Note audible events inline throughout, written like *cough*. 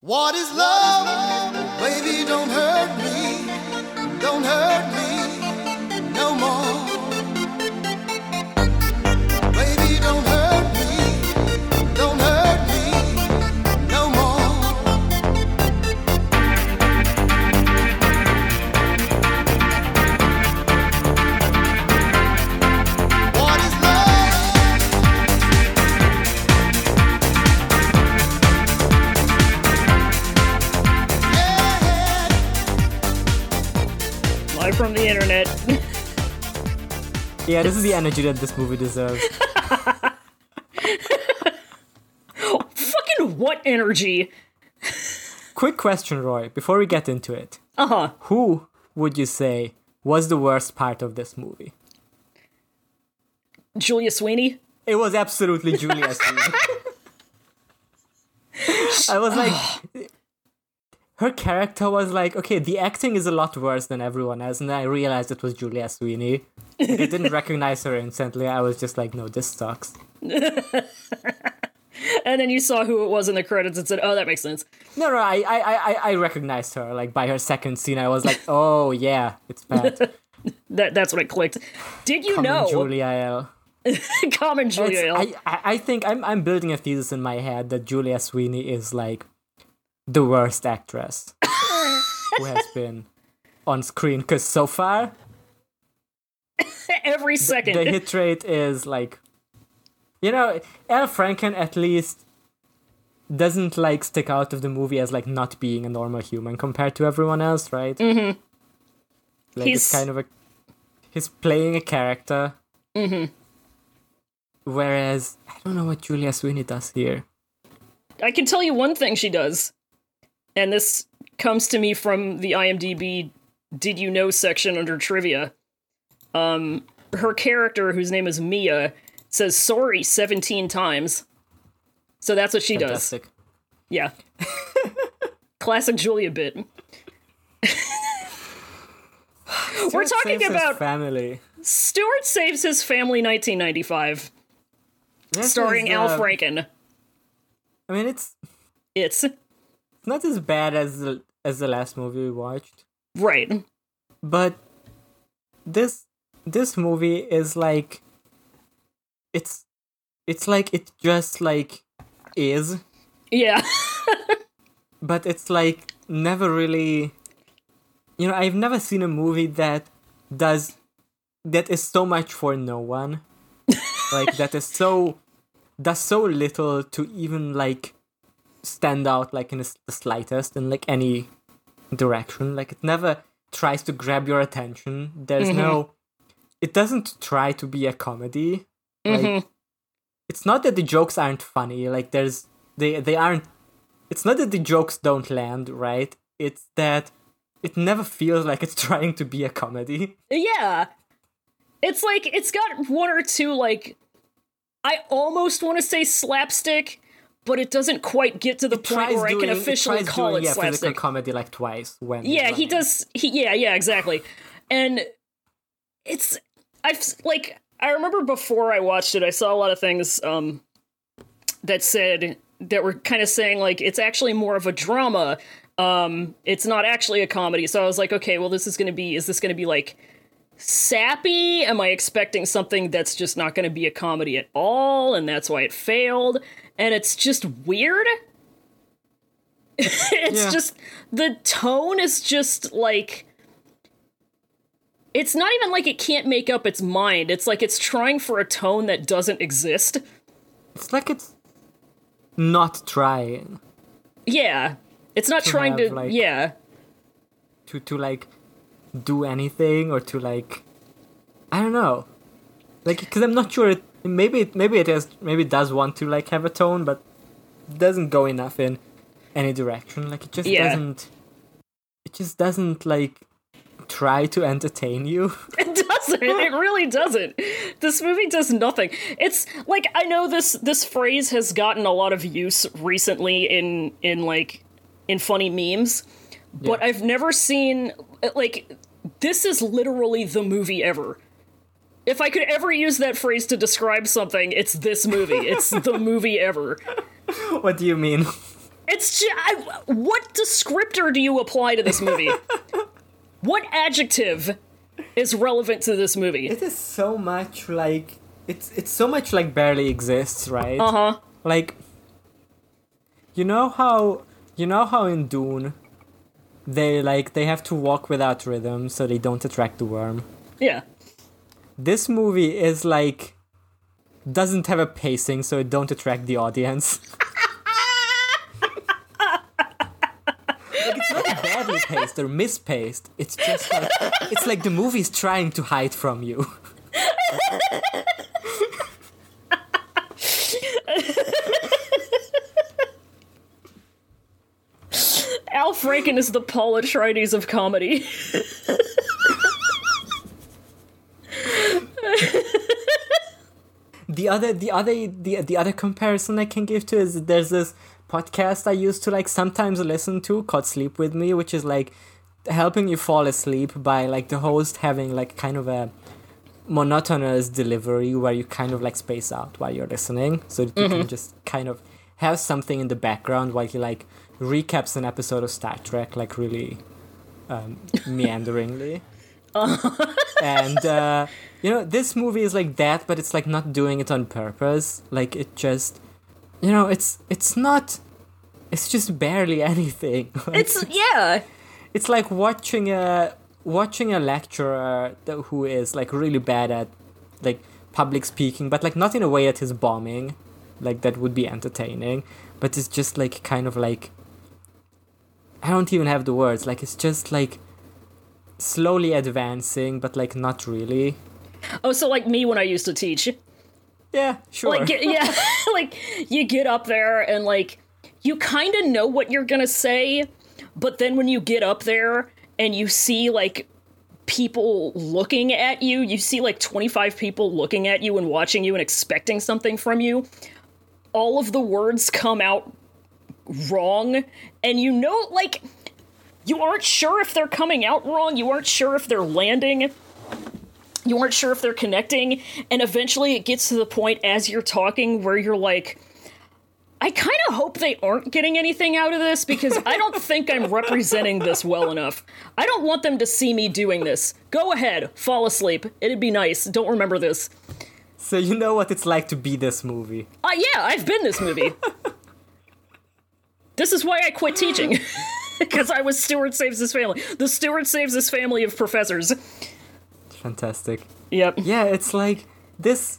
What is love? Baby, don't hurt me. Yeah, this is the energy that this movie deserves. *laughs* Fucking what energy? Quick question, Roy, before we get into it. Uh huh. Who would you say was the worst part of this movie? Julia Sweeney. It was absolutely Julia *laughs* Sweeney. I was like, *sighs* *laughs* her character was like, okay, the acting is a lot worse than everyone else, and then I realized it was Julia Sweeney. Like, I didn't *laughs* recognize her instantly. I was just like, no, this sucks. *laughs* And then you saw who it was in the credits and said, "Oh, that makes sense." No, no, I, I, I, I- recognized her. Like by her second scene, I was like, *laughs* oh yeah, it's bad. That that's when it clicked. Did you Come on, know? Julia L. Common Julia. L. I, I I think I'm I'm building a thesis in my head that Julia Sweeney is like the worst actress who has *laughs* been on screen because so far Every second. the hit rate is like you know Al Franken at least doesn't like stick out of the movie as like not being a normal human compared to everyone else, right? Mm-hmm. Like He's- it's kind of a he's playing a character. Mm-hmm. Whereas I don't know what Julia Sweeney does here. I can tell you one thing she does, and this comes to me from the IMDb "Did you know" section under trivia. Um, her character, whose name is Mia, says sorry seventeen times. So that's what she does. Yeah. *laughs* Classic Julia bit. *laughs* We're talking saves his about family. Stuart Saves His Family 1995, This starring is, Al uh, Franken. I mean, it's It's not as bad as the as the last movie we watched, right. but this this movie is like it's it's like it just like is, Yeah. *laughs* but it's like never really. You know, I've never seen a movie that does that is so much for no one. *laughs* like that is so does so little to even like stand out like in the the slightest in like any direction. Like it never tries to grab your attention. There's no mm-hmm. it doesn't try to be a comedy. Like mm-hmm. it's not that the jokes aren't funny. Like there's they they aren't it's not that the jokes don't land right? It's that it never feels like it's *laughs* trying to be a comedy. Yeah. It's like it's got one or two like I almost want to say slapstick, but it doesn't quite get to the point where I can doing- officially tries call doing, it yeah, physical slapstick. comedy like twice when Yeah, he does. He yeah, yeah, exactly. And it's I've like I remember before I watched it, I saw a lot of things um that said that were kind of saying like it's actually more of a drama. Um, it's not actually a comedy. So I was like, okay, well, this is gonna be. Is this gonna be like sappy? Am I expecting something that's just not gonna be a comedy at all, and that's why it failed? And it's just weird. *laughs* it's Yeah. just the tone is just like it's not even like it can't make up its mind. It's like it's trying for a tone that doesn't exist. It's like it's not trying Yeah. It's not trying have, to like- yeah. to to like do anything or to like I don't know. Like cuz I'm not sure it maybe it maybe it is maybe it does want to like have a tone but doesn't go enough in any direction. Like it just Yeah. doesn't it just doesn't like try to entertain you. *laughs* It doesn't. It really doesn't. This movie does nothing. It's like I know this this phrase has gotten a lot of use recently in in like in funny memes, but Yeah. I've never seen like this is literally the movie ever. If I could ever use that phrase to describe something, it's this movie. It's the *laughs* movie ever. what do you mean? It's ju- I, what descriptor do you apply to this movie? *laughs* what adjective is relevant to this movie? It is so much like it's it's so much like barely exists, right? Uh huh. Like you know how you know how in Dune they like they have to walk without rhythm so they don't attract the worm. Yeah. This movie is like doesn't have a pacing so it don't attract the audience. *laughs* like it's not badly paced or mispaced. It's just like it's like the movie's trying to hide from you. Al Franken is the Paul Atreides of comedy. *laughs* *laughs* the other the other the, the other comparison i can give to is there's this podcast i used to like sometimes listen to called sleep with me which is like helping you fall asleep by like the host having like kind of a monotonous delivery where you kind of like space out while you're listening. So that you can just kind of have something in the background while he like recaps an episode of star trek like really um, *laughs* meanderingly *laughs* and uh, you know this movie is like that but it's like not doing it on purpose. Like it just you know it's it's not it's just barely *laughs* anything. Like, It's yeah. it's like watching a watching a lecturer th- who is like really bad at like public speaking but like not in a way that is bombing like that would be entertaining but it's just like kind of like i don't even have the words. Like it's just like slowly advancing but like not really Oh, so like me when I used to teach. yeah sure Like yeah, *laughs* *laughs* like you get up there and like you kind of know what you're going to say, but then when you get up there and you see like people looking at you, you see like 25 people looking at you and watching you and expecting something from you. All of the words come out wrong and you know like you aren't sure if they're coming out wrong, you aren't sure if they're landing. You aren't sure if they're connecting. And eventually it gets to the point as you're talking where you're like i kind of hope they aren't getting anything out of this because i don't *laughs* think i'm representing this well enough. I don't want them to see me doing this. Go ahead fall asleep. It'd be nice. Don't remember this. So you know what it's like to be this movie. Uh, yeah i've been this movie. *laughs* This is why i quit teaching *laughs* *laughs* because i was stuart saves his family. The stuart saves his family of professors. Fantastic. Yep. Yeah it's like this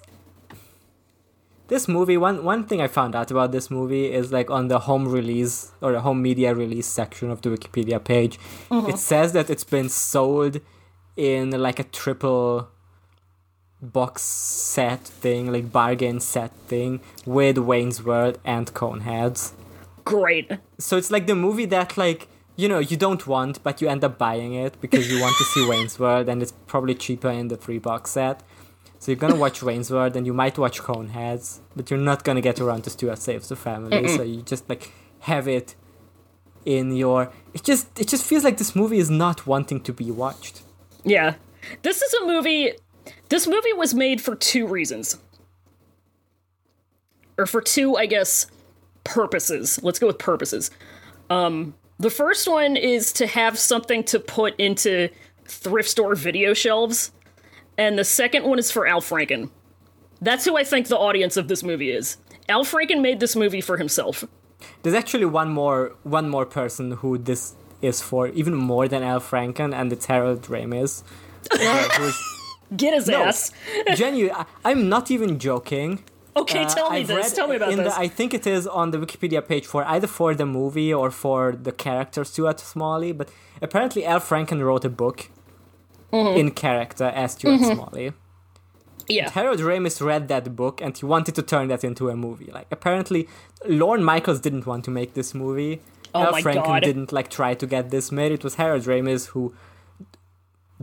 this movie one one thing i found out about this movie is like on the home release or the home media release section of the wikipedia page it mm-hmm. says that it's been sold in like a triple box set thing like bargain set thing with wayne's world and coneheads great so it's like the movie that like you know you don't want but you end up buying it because you want to see *laughs* Wayne's World and it's probably cheaper in the three box set. So you're gonna watch Wayne's World and you might watch Coneheads, but you're not gonna get around to Stuart Saves the Family. So you just like have it in your. It just it just feels like this movie is not wanting to be watched. Yeah. This is a movie. This movie was made for two reasons. Or for two, I guess, purposes. Let's go with purposes. Um, the first one is to have something to put into thrift store video shelves. And the second one is for Al Franken. That's who I think the audience of this movie is. Al Franken made this movie for himself. There's actually one more one more person who this is for, even more than Al Franken, and it's Harold Ramis. uh, *laughs* Get his No. ass. *laughs* genuine. I- I'm not even joking. Okay, Uh, tell me I've this. Tell me about this. The, I think it is on the Wikipedia page for either for the movie or for the character Stuart Smalley. But apparently, Al Franken wrote a book Mm-hmm. in character as Stuart Smalley. yeah. Harold Ramis read that book and he wanted to turn that into a movie. Like apparently, Lorne Michaels didn't want to make this movie. Oh Al Franken God. didn't like try to get this made. It was Harold Ramis who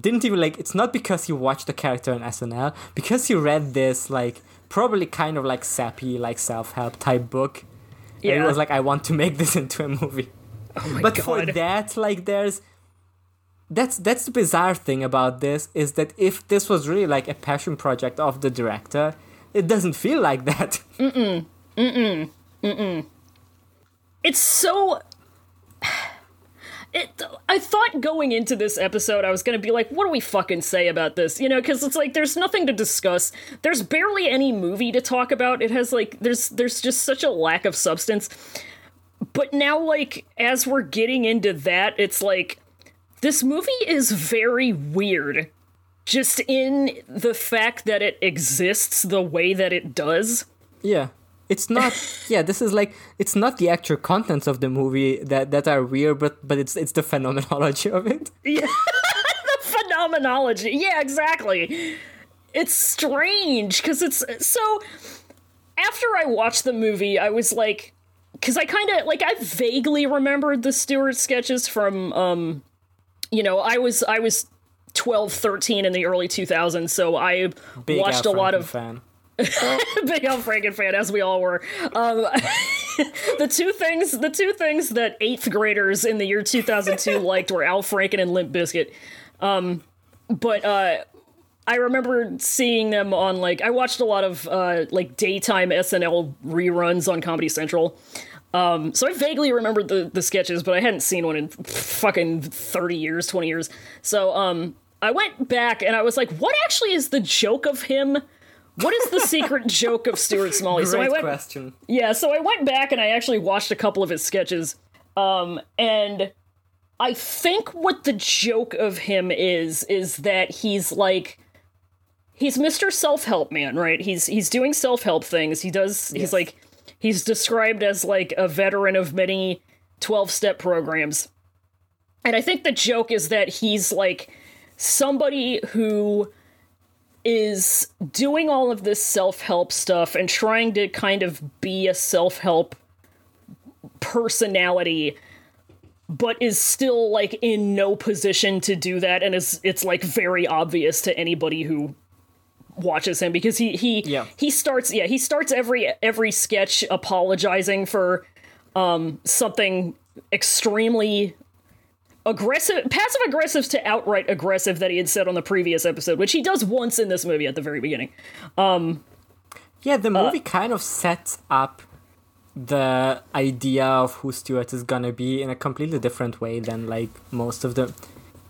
didn't even like. It's not because he watched the character in SNL, because he read this like probably kind of like sappy like self help type book. And it was like I want to make this *laughs* into a movie. oh But God. for that, like, there's that's that's the bizarre thing about this is that if this was really like a passion project of the director, it doesn't feel like that. *laughs* Mm mm mm mm. it's so it, I thought going into this episode, I was going to be like, what do we fucking say about this? You know, because it's like there's nothing to discuss. There's barely any movie to talk about. It has like there's there's just such a lack of substance. But now, like as we're getting into that, it's like this movie is very weird. Just in the fact that it exists the way that it does. Yeah. It's not *laughs* yeah, this is like it's not the actual contents of the movie that that are weird, but but it's it's the phenomenology of it. *laughs* Yeah. *laughs* the phenomenology. Yeah, exactly. It's strange because it's so. After I watched the movie, I was like, because I kind of like I vaguely remembered the Stuart sketches from, um, you know, I was I was 12, 13 in the early 2000s, so I Big watched Al a lot of fan. *laughs* big Al Franken fan, as we all were. Um, *laughs* the two things, the two things that eighth graders in the year 2002 *laughs* liked were Al Franken and Limp Bizkit. Um, but uh, I remember seeing them on like I watched a lot of uh, like daytime SNL reruns on Comedy Central. Um, so I vaguely remembered the the sketches, but I hadn't seen one in fucking 30 years, 20 years. So um, I went back and I was like, what actually is the joke of him? What is the secret *laughs* joke of Stuart Smalley? so I Great went question. yeah, so I went back and I actually watched a couple of his sketches. Um, and I think what the joke of him is is that he's like he's Mr. Self-Help man, right? He's he's doing self-help things. He does he's like he's described as like a veteran of many 12-step programs. And I think the joke is that he's like somebody who is doing all of this self-help stuff and trying to kind of be a self-help personality but is still like in no position to do that and is it's like very obvious to anybody who watches him because he he Yeah. he starts yeah he starts every every sketch apologizing for um something extremely aggressive passive aggressive to outright aggressive that he had said on the previous episode which he does once in this movie at the very beginning Yeah, the Uh, movie kind of sets up the idea of who Stuart is gonna be in a completely different way than like most of the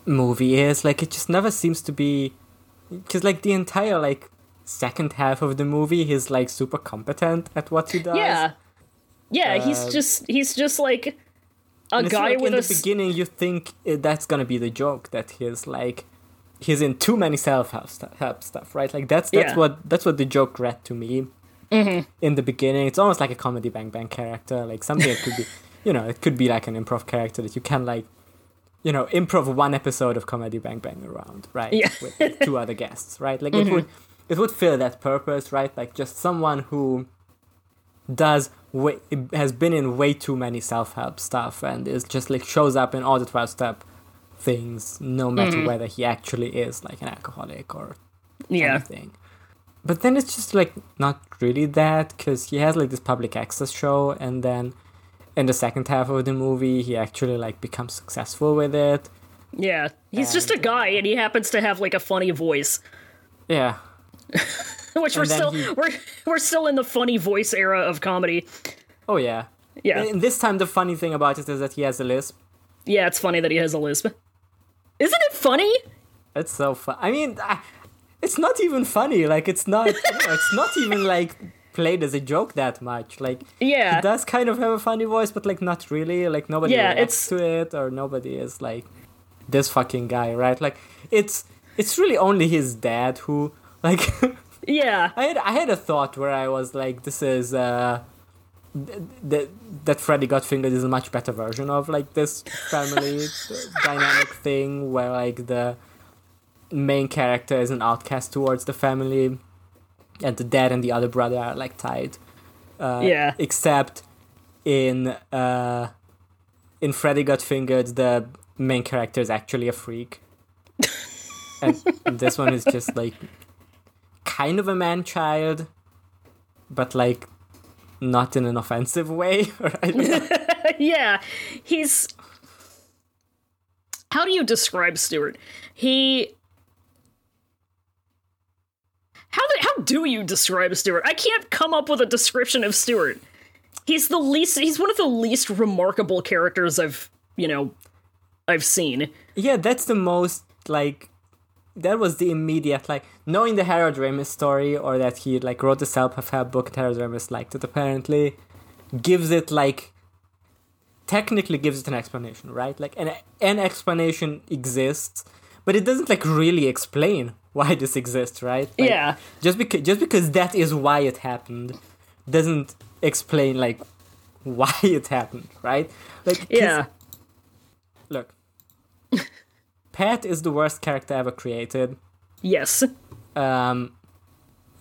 movie is. Like it just never seems to be because like the entire like second half of the movie he's like super competent at what he does. yeah yeah he's Uh, just he's just like a And guy like with in a the beginning you think uh, that's gonna be the joke that he's like he's in too many self help stu- stuff right like that's that's Yeah. what that's what the joke read to me Mm-hmm. in the beginning it's almost like a comedy bang bang character like something that could be *laughs* you know it could be like an improv character that you can like you know improv one episode of comedy bang bang around right Yeah. Mm-hmm. with two *laughs* other guests right like it would it would fill that purpose right like just someone who does way, has been in way too many self-help stuff and is just like shows up in all the 12 step things no matter Mm-hmm. whether he actually is like an alcoholic or yeah. anything. But then it's just like not really that because he has like this public access show and then in the second half of the movie he actually like becomes successful with it. Yeah, he's just a guy, and he happens to have like a funny voice, yeah *laughs* which we're still he- we're we're still in the funny voice era of comedy. oh yeah Yeah, and this time the funny thing about it is that he has a lisp yeah, it's funny that he has a lisp. Isn't it funny? It's so fun. I mean, I, it's not even funny. Like it's not. you know, it's not *laughs* even like played as a joke that much. Like Yeah. he does kind of have a funny voice, but like not really. Like nobody Yeah, reacts it's- to it, or nobody is like this fucking guy, right? Like it's it's really only his dad who like. Yeah, *laughs* I had I had a thought where I was like, this is uh. th- That that Freddy Got Fingered is a much better version of like this family *laughs* dynamic thing where like the main character is an outcast towards the family, and the dad and the other brother are like tied. Uh, Yeah. Except in uh, in Freddy Got Fingered, the main character is actually a freak, *laughs* and this one is just like kind of a man child, but like not in an offensive way. *laughs* Right? *laughs* yeah. He's how do you describe Stuart? He how do, how do you describe Stuart? I can't come up with a description of Stuart. he's the least he's one of the least remarkable characters I've you know I've seen. Yeah, that's the most like that was the immediate like knowing the Harold Ramis story or that he like wrote the self-help book and Harold Ramis liked it apparently gives it like technically gives it an explanation, right? Like an an explanation exists, but it doesn't like really explain why this exists, right? Like, Yeah. Just because just because that is why it happened doesn't explain like *laughs* why it happened, right? like Yeah. Pat is the worst character ever created. Yes. Um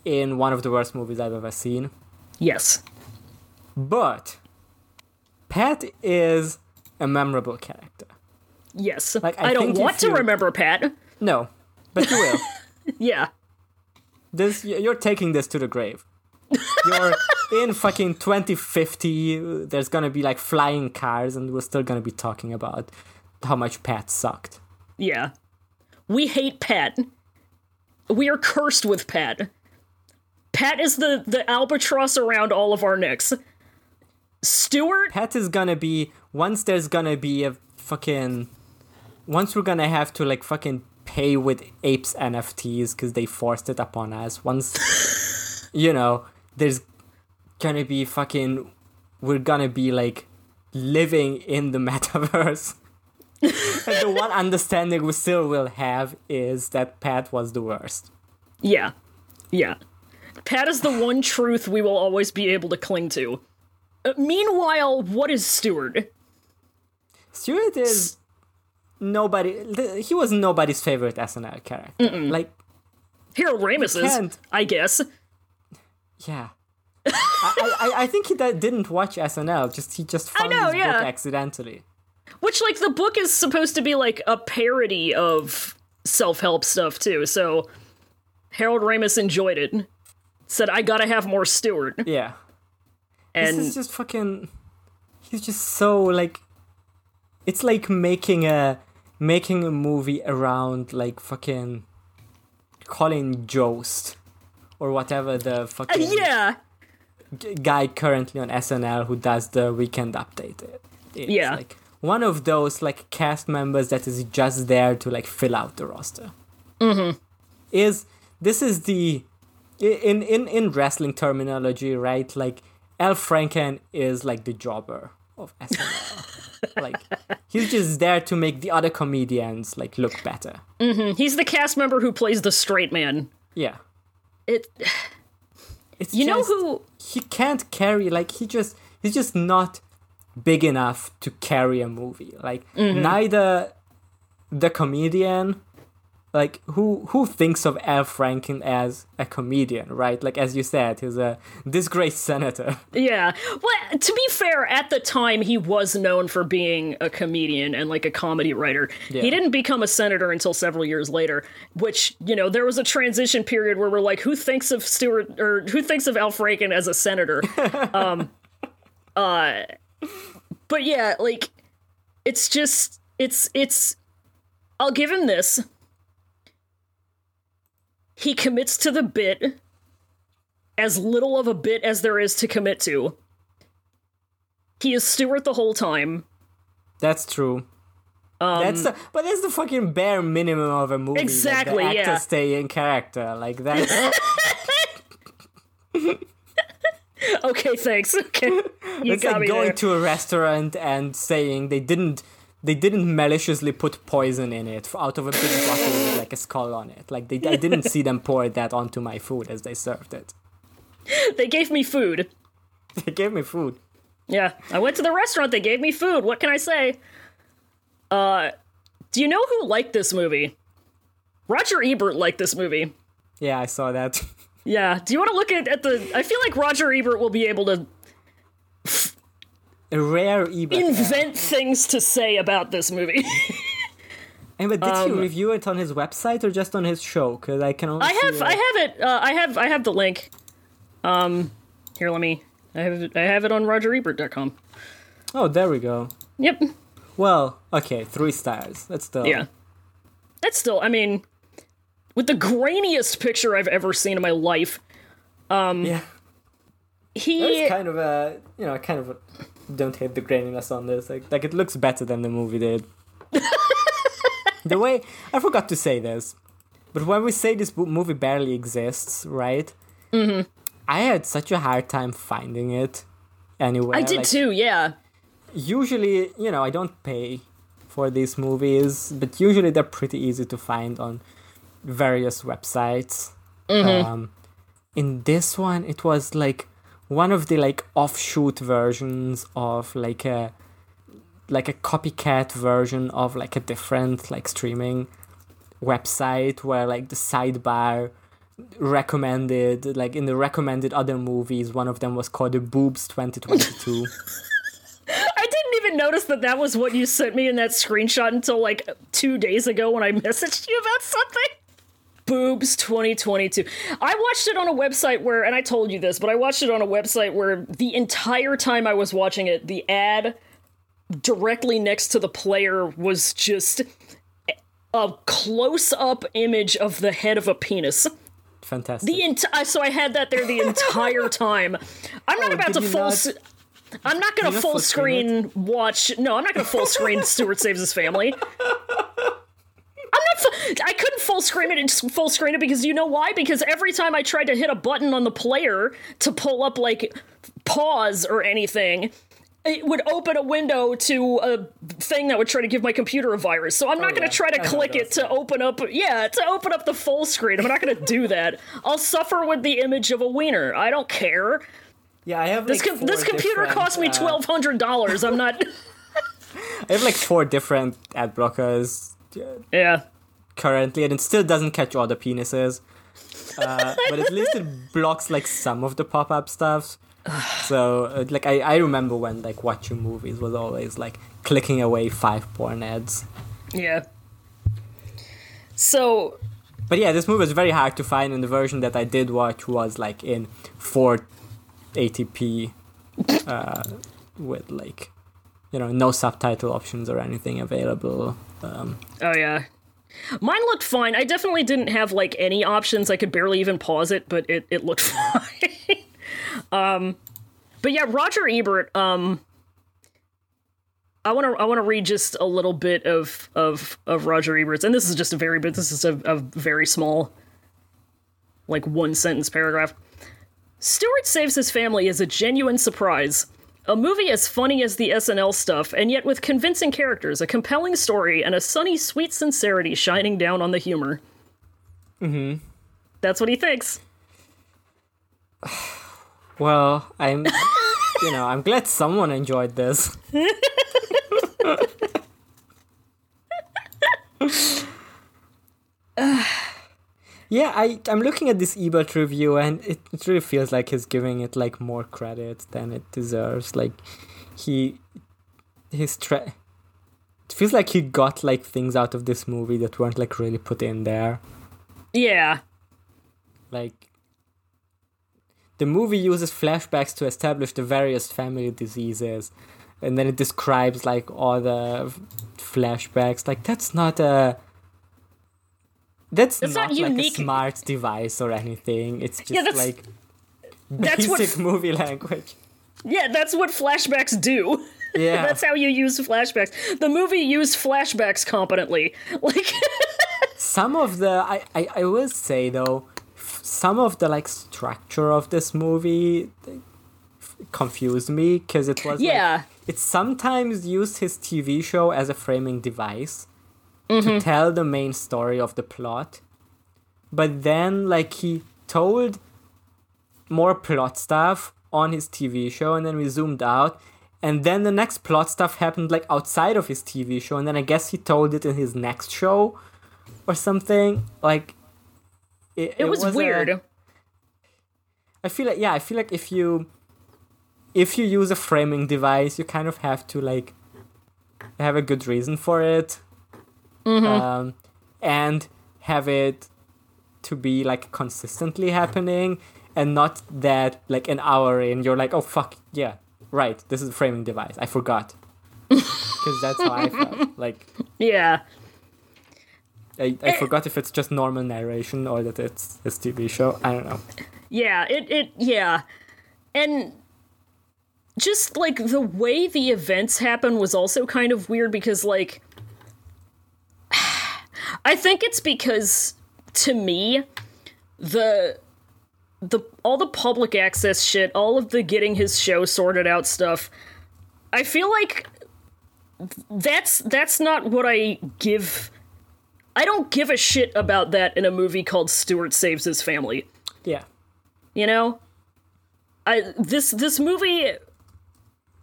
in one of the worst movies I've ever seen. Yes. But Pat is a memorable character. Yes. Like, I I, don't want to remember Pat. No, but you will. *laughs* Yeah. this you're taking this to the grave. You're in fucking 2050. There's gonna be like flying cars, and we're still gonna be talking about how much Pat sucked. Yeah. We hate Pat. We are cursed with Pat. Pat is the the albatross around all of our necks. Stuart Pat is gonna be once there's gonna be a fucking once we're gonna have to like fucking pay with apes NFTs because they forced it upon us. Once *laughs* you know, there's gonna be fucking we're gonna be like living in the *laughs* metaverse. *laughs* and the one understanding we still will have is that Pat was the worst. Yeah. Yeah. Pat is the one truth we will always be able to cling to. Uh, meanwhile, what is Stuart? Stuart is nobody. He was nobody's favorite SNL character. Like, Harold Ramis is. I guess. yeah. I, I, I think he di- didn't watch SNL. Just he just found *laughs* know, his yeah. book accidentally. Which, like, the book is supposed to be like a parody of self help stuff, too. So Harold Ramis enjoyed it. Said, I gotta have more Stuart. Yeah. And this is just fucking. He's just so like. It's like making a making a movie around like fucking Colin Jost or whatever the fucking uh, yeah. g- guy currently on SNL who does the weekend update. It, it's Yeah. like one of those like cast members that is just there to like fill out the roster. Mm-hmm. Is this is the in in in wrestling terminology, right? Like Al Franken is like the jobber of SNL. *laughs* like he's just there to make the other comedians like look better. Mm-hmm. He's the cast member who plays the straight man. Yeah. It It's You know who he can't carry like he just he's just not big enough to carry a movie like Mm-hmm. neither the comedian like who who thinks of Al Franken as a comedian right like as you said he's a disgraced senator *laughs* Yeah. Well, to be fair, at the time he was known for being a comedian and like a comedy writer. Yeah. He didn't become a senator until several years later, which, you know, there was a transition period where we're like, who thinks of Stuart or who thinks of Al Franken as a senator? *laughs* um uh but yeah, like it's just it's it's I'll give him this. He commits to the bit as little of a bit as there is to commit to. He is Stuart the whole time. that's true Um, that's the, but that's the fucking bare minimum of a movie Exactly, the actor yeah. stay in character like that *laughs* *laughs* *laughs* okay, thanks. *laughs* Okay, *laughs* you it's like me going there. to a restaurant and saying they didn't they didn't maliciously put poison in it out of a big bottle with like a skull on it. Like they I didn't see them pour that onto my food as they served it. they gave me food. They gave me food. Yeah, I went to the restaurant. They gave me food. What can I say? Uh, do you know who liked this movie? Roger Ebert liked this movie. Yeah, I saw that. Yeah. Do you want to look at, at the? I feel like Roger Ebert will be able to a rare Ebert. invent things to say about this movie. *laughs* And but did um, he review it on his website or just on his show? Because I can only I have like- I have it. Uh, I have I have the link. Um, here, let me. I have it, I have it on RogerEbert.com. Oh, there we go. Yep. Well, okay, three stars. That's still Yeah. That's still. I mean, with the grainiest picture I've ever seen in my life. yeah. he kind of a you know kind of a, don't hate the graininess on this. Like like it looks better than the movie did. *laughs* the way I forgot to say this, but when we say this movie barely exists, right? Mm-hmm. I had such a hard time finding it. Anyway, I did like, too. Yeah. Usually, you know, I don't pay for these movies, but usually they're pretty easy to find on various websites. Um, in this one, it was like one of the like offshoot versions of like a like a copycat version of like a different like streaming website where like the sidebar recommended like in the recommended other movies one of them was called the boobs 2022 *laughs* I didn't even notice that that was what you sent me in that screenshot until like two days ago when I messaged you about something. Boobs 2022. I watched it on a website where, and I told you this, but I watched it on a website where the entire time I was watching it, the ad directly next to the player was just a close up image of the head of a penis. fantastic The enti- so I had that there the entire *laughs* time. I'm not Oh, about to full. not- I'm not gonna full full screen screen watch. No, I'm not gonna full screen Stuart saves his family. *laughs* I'm not. I couldn't full screen it and full screen it because you know why? Because every time I tried to hit a button on the player to pull up like pause or anything. It would open a window to a thing that would try to give my computer a virus. So I'm not going Oh, yeah. to try to click it to open up. Yeah, to open up the full screen. I'm not going to do that. I'll suffer with the image of a wiener. I don't care. yeah i have This like com- this computer cost me uh, twelve hundred dollars. I'm not. *laughs* i have like four different ad blockers yeah. currently and it still doesn't catch all the penises. Uh, *laughs* but at least it blocks like some of the pop-up stuff *sighs* so uh, like I, I remember when like watching movies was always like clicking away five porn ads. Yeah. So but yeah this movie was very hard to find and the version that i did watch was like in 480p *laughs* uh, with like you know no subtitle options or anything available um, Oh yeah. Mine looked fine. I definitely didn't have like any options. I could barely even pause it, but it, it looked *laughs* fine. um but yeah, Roger Ebert, um I want to I want to read just a little bit of of of Roger Ebert's and this is just a very bit this is a, a very small like one sentence paragraph. Stuart Saves His Family is a genuine surprise. A movie as funny as the SNL stuff, and yet with convincing characters, a compelling story, and a sunny, sweet sincerity shining down on the humor. Mm-hmm. That's what he thinks. well i'm you know i'm glad someone enjoyed this yeah i i'm looking at this ebert review and it, it really feels like he's giving it like more credit than it deserves. Like he his tra- it feels like he got like things out of this movie that weren't like really put in there. Yeah. like the movie uses flashbacks to establish the various family diseases and then it describes like all the flashbacks. Like that's not a that's, That's not, not like unique. a smart device or anything it's just Yeah, that's- like That's basic what movie language Yeah, that's what flashbacks do. *laughs* yeah that's how you use flashbacks. The movie used flashbacks competently. *laughs* Like some of the I, I i will say though f- some of the like structure of this movie like, f- confused me because it was like, Yeah. it sometimes used his tv show as a framing device Mm-hmm. to tell the main story of the plot but then like he told more plot stuff on his tv show and then we zoomed out and then the next plot stuff happened like outside of his tv show and then i guess he told it in his next show or something like it, it was, a- weird. I feel like yeah, I feel like if you if you use a framing device, you kind of have to like have a good reason for it, um, and have it to be like consistently happening, and not that like an hour in you're like, oh fuck yeah, right, this is a framing device. I forgot *laughs* because that's how I felt. Like yeah. I, I forgot if it's just normal narration or that it's his TV show. I don't know. Yeah, it it yeah. and just like the way the events happen was also kind of weird because like I think it's because to me the the all the public access shit, all of the getting his show sorted out stuff, I feel like that's that's not what I give I don't give a shit about that in a movie called Stuart Saves His Family. Yeah. You know? I this this movie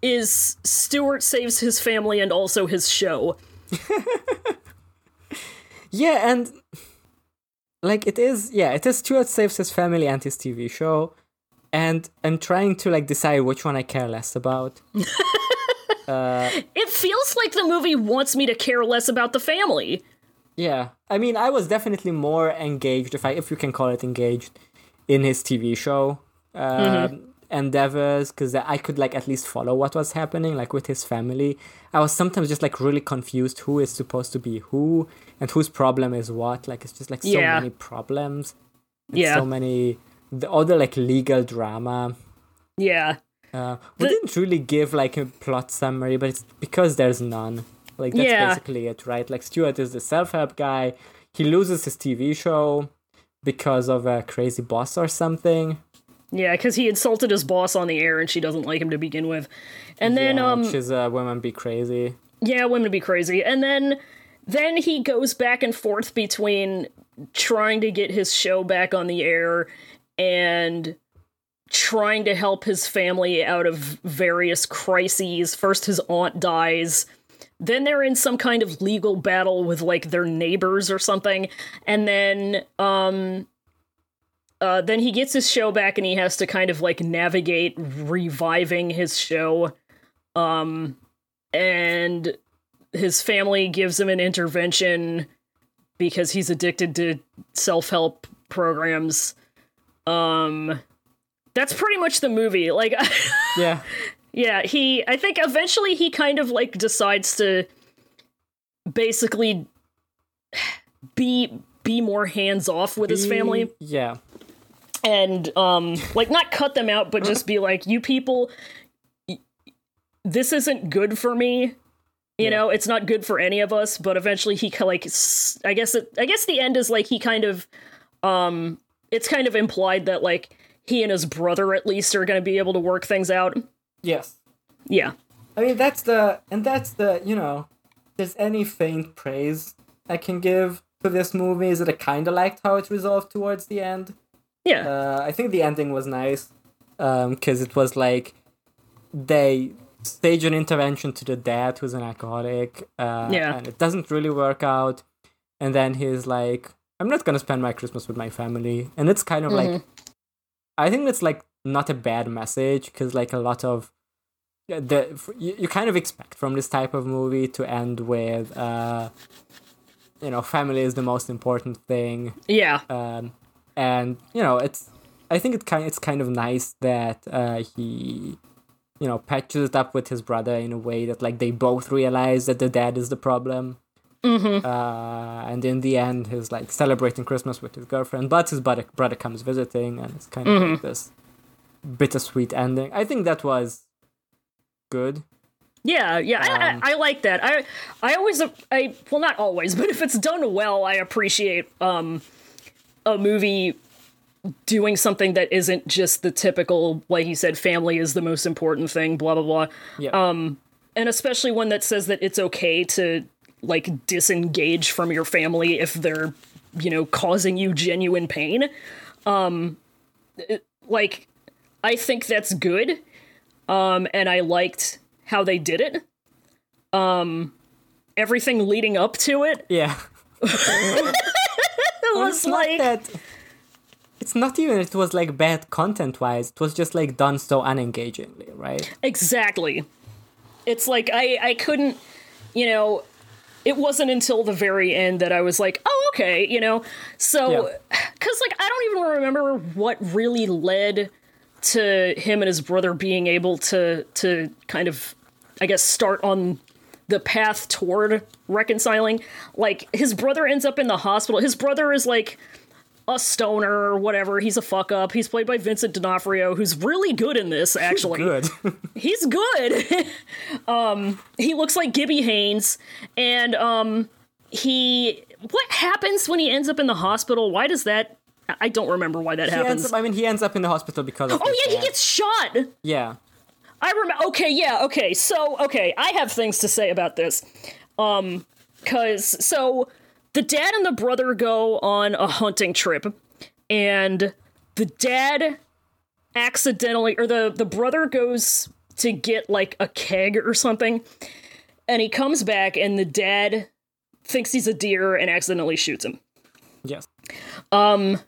is Stuart saves his family and also his show. *laughs* Yeah, and like it is yeah, it is Stuart saves his family and his TV show. And I'm trying to like decide which one I care less about. *laughs* It feels like the movie wants me to care less about the family. Yeah, I mean, I was definitely more engaged, if I if you can call it engaged, in his TV show um, endeavors because I could like at least follow what was happening, like with his family. I was sometimes just like really confused who is supposed to be who and whose problem is what. Like it's just like so Yeah. many problems, and Yeah. so many the other like legal drama. Yeah. Uh, we The- didn't really give like a plot summary, but it's because there's none. Like that's Yeah. basically it, right? Like Stuart is the self-help guy. He loses his TV show because of a crazy boss or something. Yeah, because he insulted his boss on the air and she doesn't like him to begin with. And then yeah, um she's a woman be crazy. Yeah, women be crazy. And then then he goes back and forth between trying to get his show back on the air and trying to help his family out of various crises. First his aunt dies. Then they're in some kind of legal battle with like their neighbors or something. And then um uh, then he gets his show back and he has to kind of like navigate reviving his show. Um and his family gives him an intervention because he's addicted to self-help programs. Um that's pretty much the movie. Like *laughs* Yeah, yeah he i think eventually he kind of like decides to basically *sighs* be be more hands off with his family. Yeah, and um like not cut them out but just be like you people y- this isn't good for me. You know it's not good for any of us but eventually he like s- i guess it, i guess the end is like he kind of um it's kind of implied that like he and his brother at least are going to be able to work things out. Yes. yeah. I mean, that's the and that's the you know, there's any faint praise I can give to this movie? Is that I kind of liked how it resolved towards the end. Yeah Uh, I think the ending was nice because it was like they stage an intervention to the dad who's an alcoholic. Uh, Yeah. and it doesn't really work out. And then he's like, "I'm not gonna spend my Christmas with my family," and it's kind of like, I think it's like not a bad message because like a lot of the you, you kind of expect from this type of movie to end with uh you know family is the most important thing yeah um, and you know it's I think it kind it's kind of nice that uh, he you know patches it up with his brother in a way that like they both realize that the dad is the problem. Mm-hmm. Uh, and in the end, he's like celebrating Christmas with his girlfriend, but his brother brother comes visiting, and it's kind of like this bittersweet ending. I think that was good. Yeah, yeah, I, Um, I, I like that. I I always I well not always, *laughs* but if it's done well, I appreciate um a movie doing something that isn't just the typical like you said family is the most important thing, blah blah blah. Yeah. Um and especially one that says that it's okay to like disengage from your family if they're, you know, causing you genuine pain. Um it- like I think that's good. Um and I liked how they did it. Um everything leading up to it yeah. *laughs* *laughs* it was it's not like that. It's not even it was like bad content wise. It was just like done so unengagingly, right? Exactly. It's like I I couldn't, you know, it wasn't until the very end that I was like, "Oh, okay," you know. So Yeah. cuz like I don't even remember what really led to him and his brother being able to to kind of I guess start on the path toward reconciling. Like his brother ends up in the hospital. His brother is like a stoner or whatever. He's a fuck up. He's played by Vincent D'Onofrio, who's really good in this. Actually, Good. *laughs* *laughs* he's good. *laughs* um, he looks like Gibby Haynes, and um, he. What happens when he ends up in the hospital? Why does that? I don't remember why that he happens. up, I mean, he ends up in the hospital because of. oh yeah, he gets shot. Yeah. I remember. Okay, yeah, okay. So, okay, I have things to say about this. Um, cause so the dad and the brother go on a hunting trip, and the dad accidentally, or the the brother goes to get like a keg or something, and he comes back, and the dad thinks he's a deer and accidentally shoots him. Yes. Um,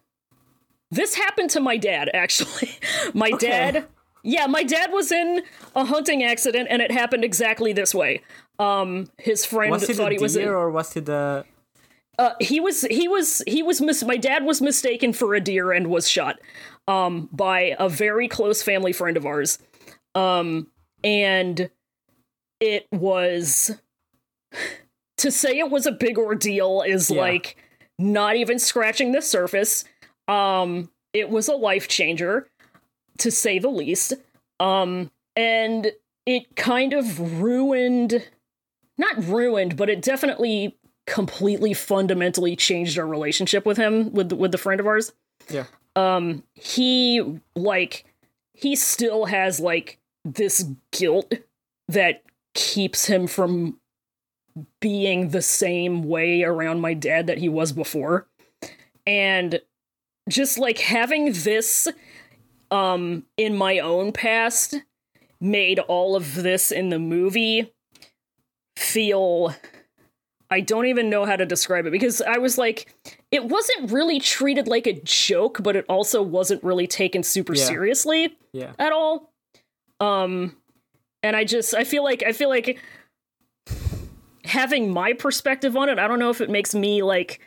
this happened to my dad, actually. *laughs* my dad, yeah, my dad was in a hunting accident, and it happened exactly this way. Um, his friend Was he thought he was in, deer or was he the? uh, he was he was he was mis- my dad was mistaken for a deer and was shot um by a very close family friend of ours um and it was to say it was a big ordeal is Yeah. like not even scratching the surface um it was a life changer to say the least. Um and it kind of ruined not ruined but it definitely completely fundamentally changed our relationship with him with with the friend of ours. Yeah. um he like he still has like this guilt that keeps him from being the same way around my dad that he was before. And just like having this um in my own past made all of this in the movie feel I don't even know how to describe it because I was like, it wasn't really treated like a joke, but it also wasn't really taken super Yeah. seriously Yeah. at all. Um, and I just I feel like I feel like having my perspective on it. I don't know if it makes me like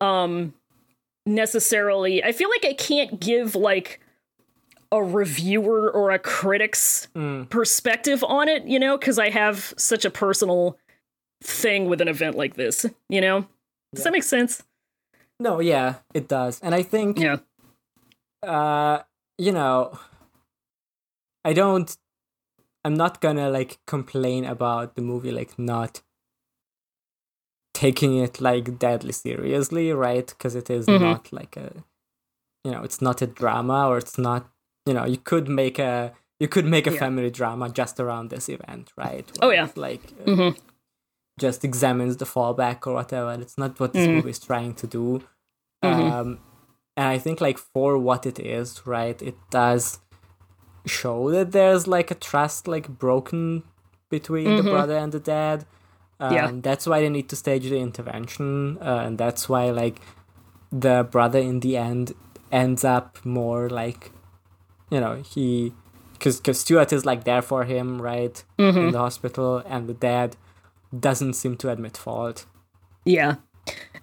um necessarily. I feel like I can't give like a reviewer or a critic's Mm. perspective on it, you know, because I have such a personal thing with an event like this, you know? Does that make sense? No, yeah, it does, and I think Yeah. uh you know i don't i'm not gonna like complain about the movie like not taking it like deadly seriously right because it is Mhm. not like a you know it's not a drama or it's not you know you could make a you could make a Yeah. family drama just around this event right Oh, yeah. it's, like uh, Mhm. just examines the fallback or whatever it's not what this Mhm. movie is trying to do Mhm. um and i think like for what it is right it does show that there's like a trust like broken between the brother and the dad um, Yeah. that's why they need to stage the intervention uh, and that's why like the brother in the end ends up more like you know he because because Stuart is like there for him right in the hospital and the dad doesn't seem to admit fault. Yeah.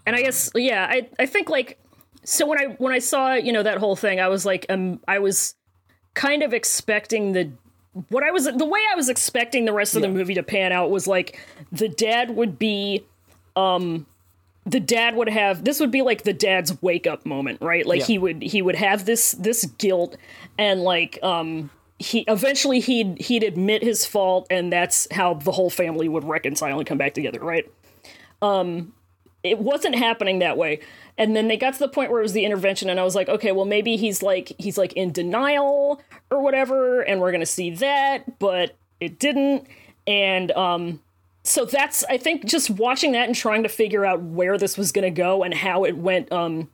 And I guess yeah, I I think like so when I when I saw, you know, that whole thing, I was like um I was kind of expecting the what I was the way I was expecting the rest of the movie to pan out was like the dad would be um the dad would have this would be like the dad's wake up moment, right? Like Yeah. he would he would have this this guilt and like um he eventually he'd he'd admit his fault and that's how the whole family would reconcile and come back together, right? Um it wasn't happening that way and then they got to the point where it was the intervention and i was like okay well maybe he's like he's like in denial or whatever and we're gonna see that but it didn't and um so that's i think just watching that and trying to figure out where this was gonna go and how it went um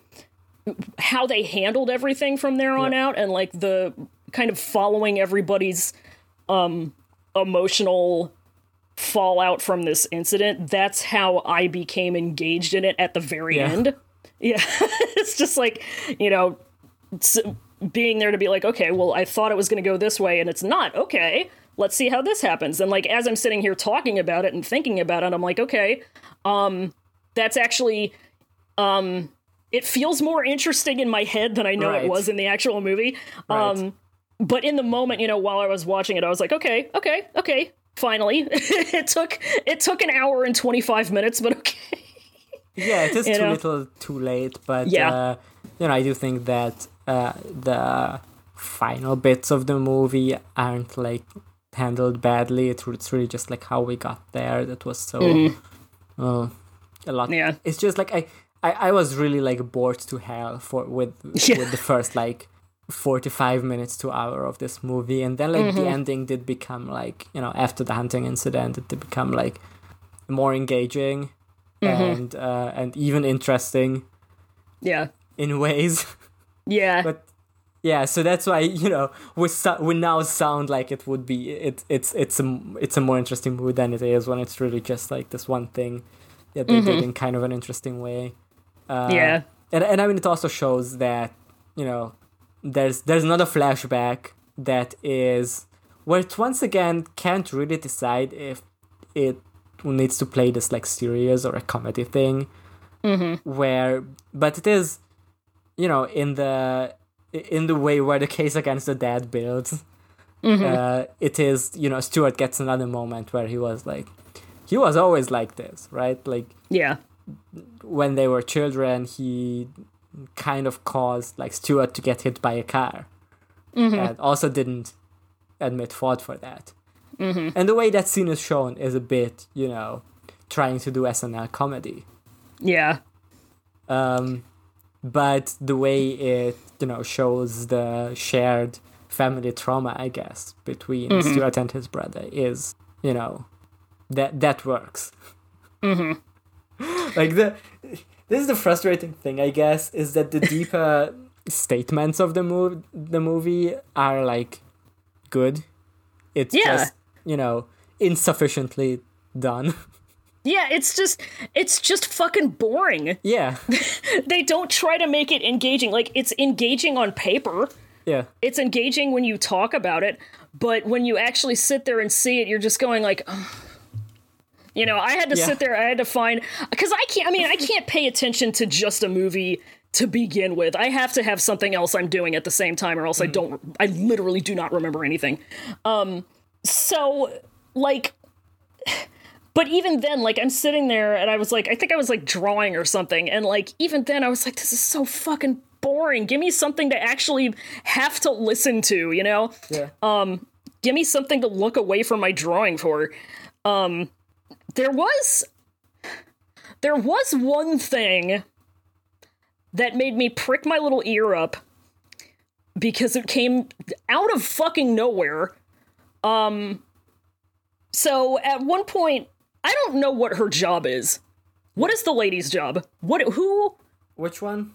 how they handled everything from there on out and like the kind of following everybody's um emotional fallout from this incident, that's how I became engaged in it at the very Yeah. end. Yeah, *laughs* it's just like, you know, being there to be like, okay, well, I thought it was going to go this way and it's not. Okay, let's see how this happens. And like, as I'm sitting here talking about it and thinking about it, I'm like, okay, um, that's actually, um, it feels more interesting in my head than I know it was in the actual movie. Right. Um, but in the moment, you know, while I was watching it, I was like, okay, okay, okay. Finally, *laughs* it took it took an hour and twenty five minutes, but *laughs* okay. Yeah, it is You too know? little, too late. But Yeah. uh, you know, I do think that uh, the final bits of the movie aren't like handled badly. It's, it's really just like how we got there. That was so uh, a lot. Yeah. It's just like I, I, I was really like bored to hell for with *laughs* Yeah. with the first like 45 minutes to hour of this movie and then like Mm-hmm. the ending did become like you know after the hunting incident it did become like more engaging Mm-hmm. and uh, and even interesting Yeah. in ways *laughs* Yeah. but yeah so that's why *laughs* you know we so- we now sound like it would be it it's it's a it's a more interesting movie than it is when it's really just like this one thing that they did in kind of an interesting way uh, Mm-hmm. yeah. and and I mean it also shows that you know there's there's not a flashback that is where it once again can't really decide if it needs to play this like serious or a comedy thing where but it is you know in the in the way where the case against the dad builds uh, it is you know Stuart gets another moment where he was like he was always like this right like Yeah. when they were children, he kind of caused like Stuart to get hit by a car, and also didn't admit fault for that. And the way that scene is shown is a bit, you know, trying to do SNL comedy. Yeah. Um, but the way it, you know, shows the shared family trauma, I guess, between mm-hmm. Stuart and his brother is, you know, that that works. Mm-hmm. *laughs* like the this is the frustrating thing, I guess, is that the deeper *laughs* statements of the move the movie are like good. It's Yeah. just you know insufficiently done. *laughs* Yeah, it's just it's just fucking boring. *laughs* yeah, They don't try to make it engaging. Like it's engaging on paper. yeah, It's engaging when you talk about it, but when you actually sit there and see it, you're just going like "Ugh." You know, I had to Yeah. sit there, I had to find cuz I can't I mean, I can't pay attention to just a movie to begin with. I have to have something else I'm doing at the same time or else I don't I literally do not remember anything. Um so like but even then like i'm sitting there and i was like i think i was like drawing or something. And like even then i was like this is so fucking boring. Give me something to actually have to listen to you know? Yeah. Um, give me something to look away from my drawing for. Um there was there was one thing that made me prick my little ear up because it came out of fucking nowhere. Um so at one point i don't know what her job is what is the lady's job what who Which one?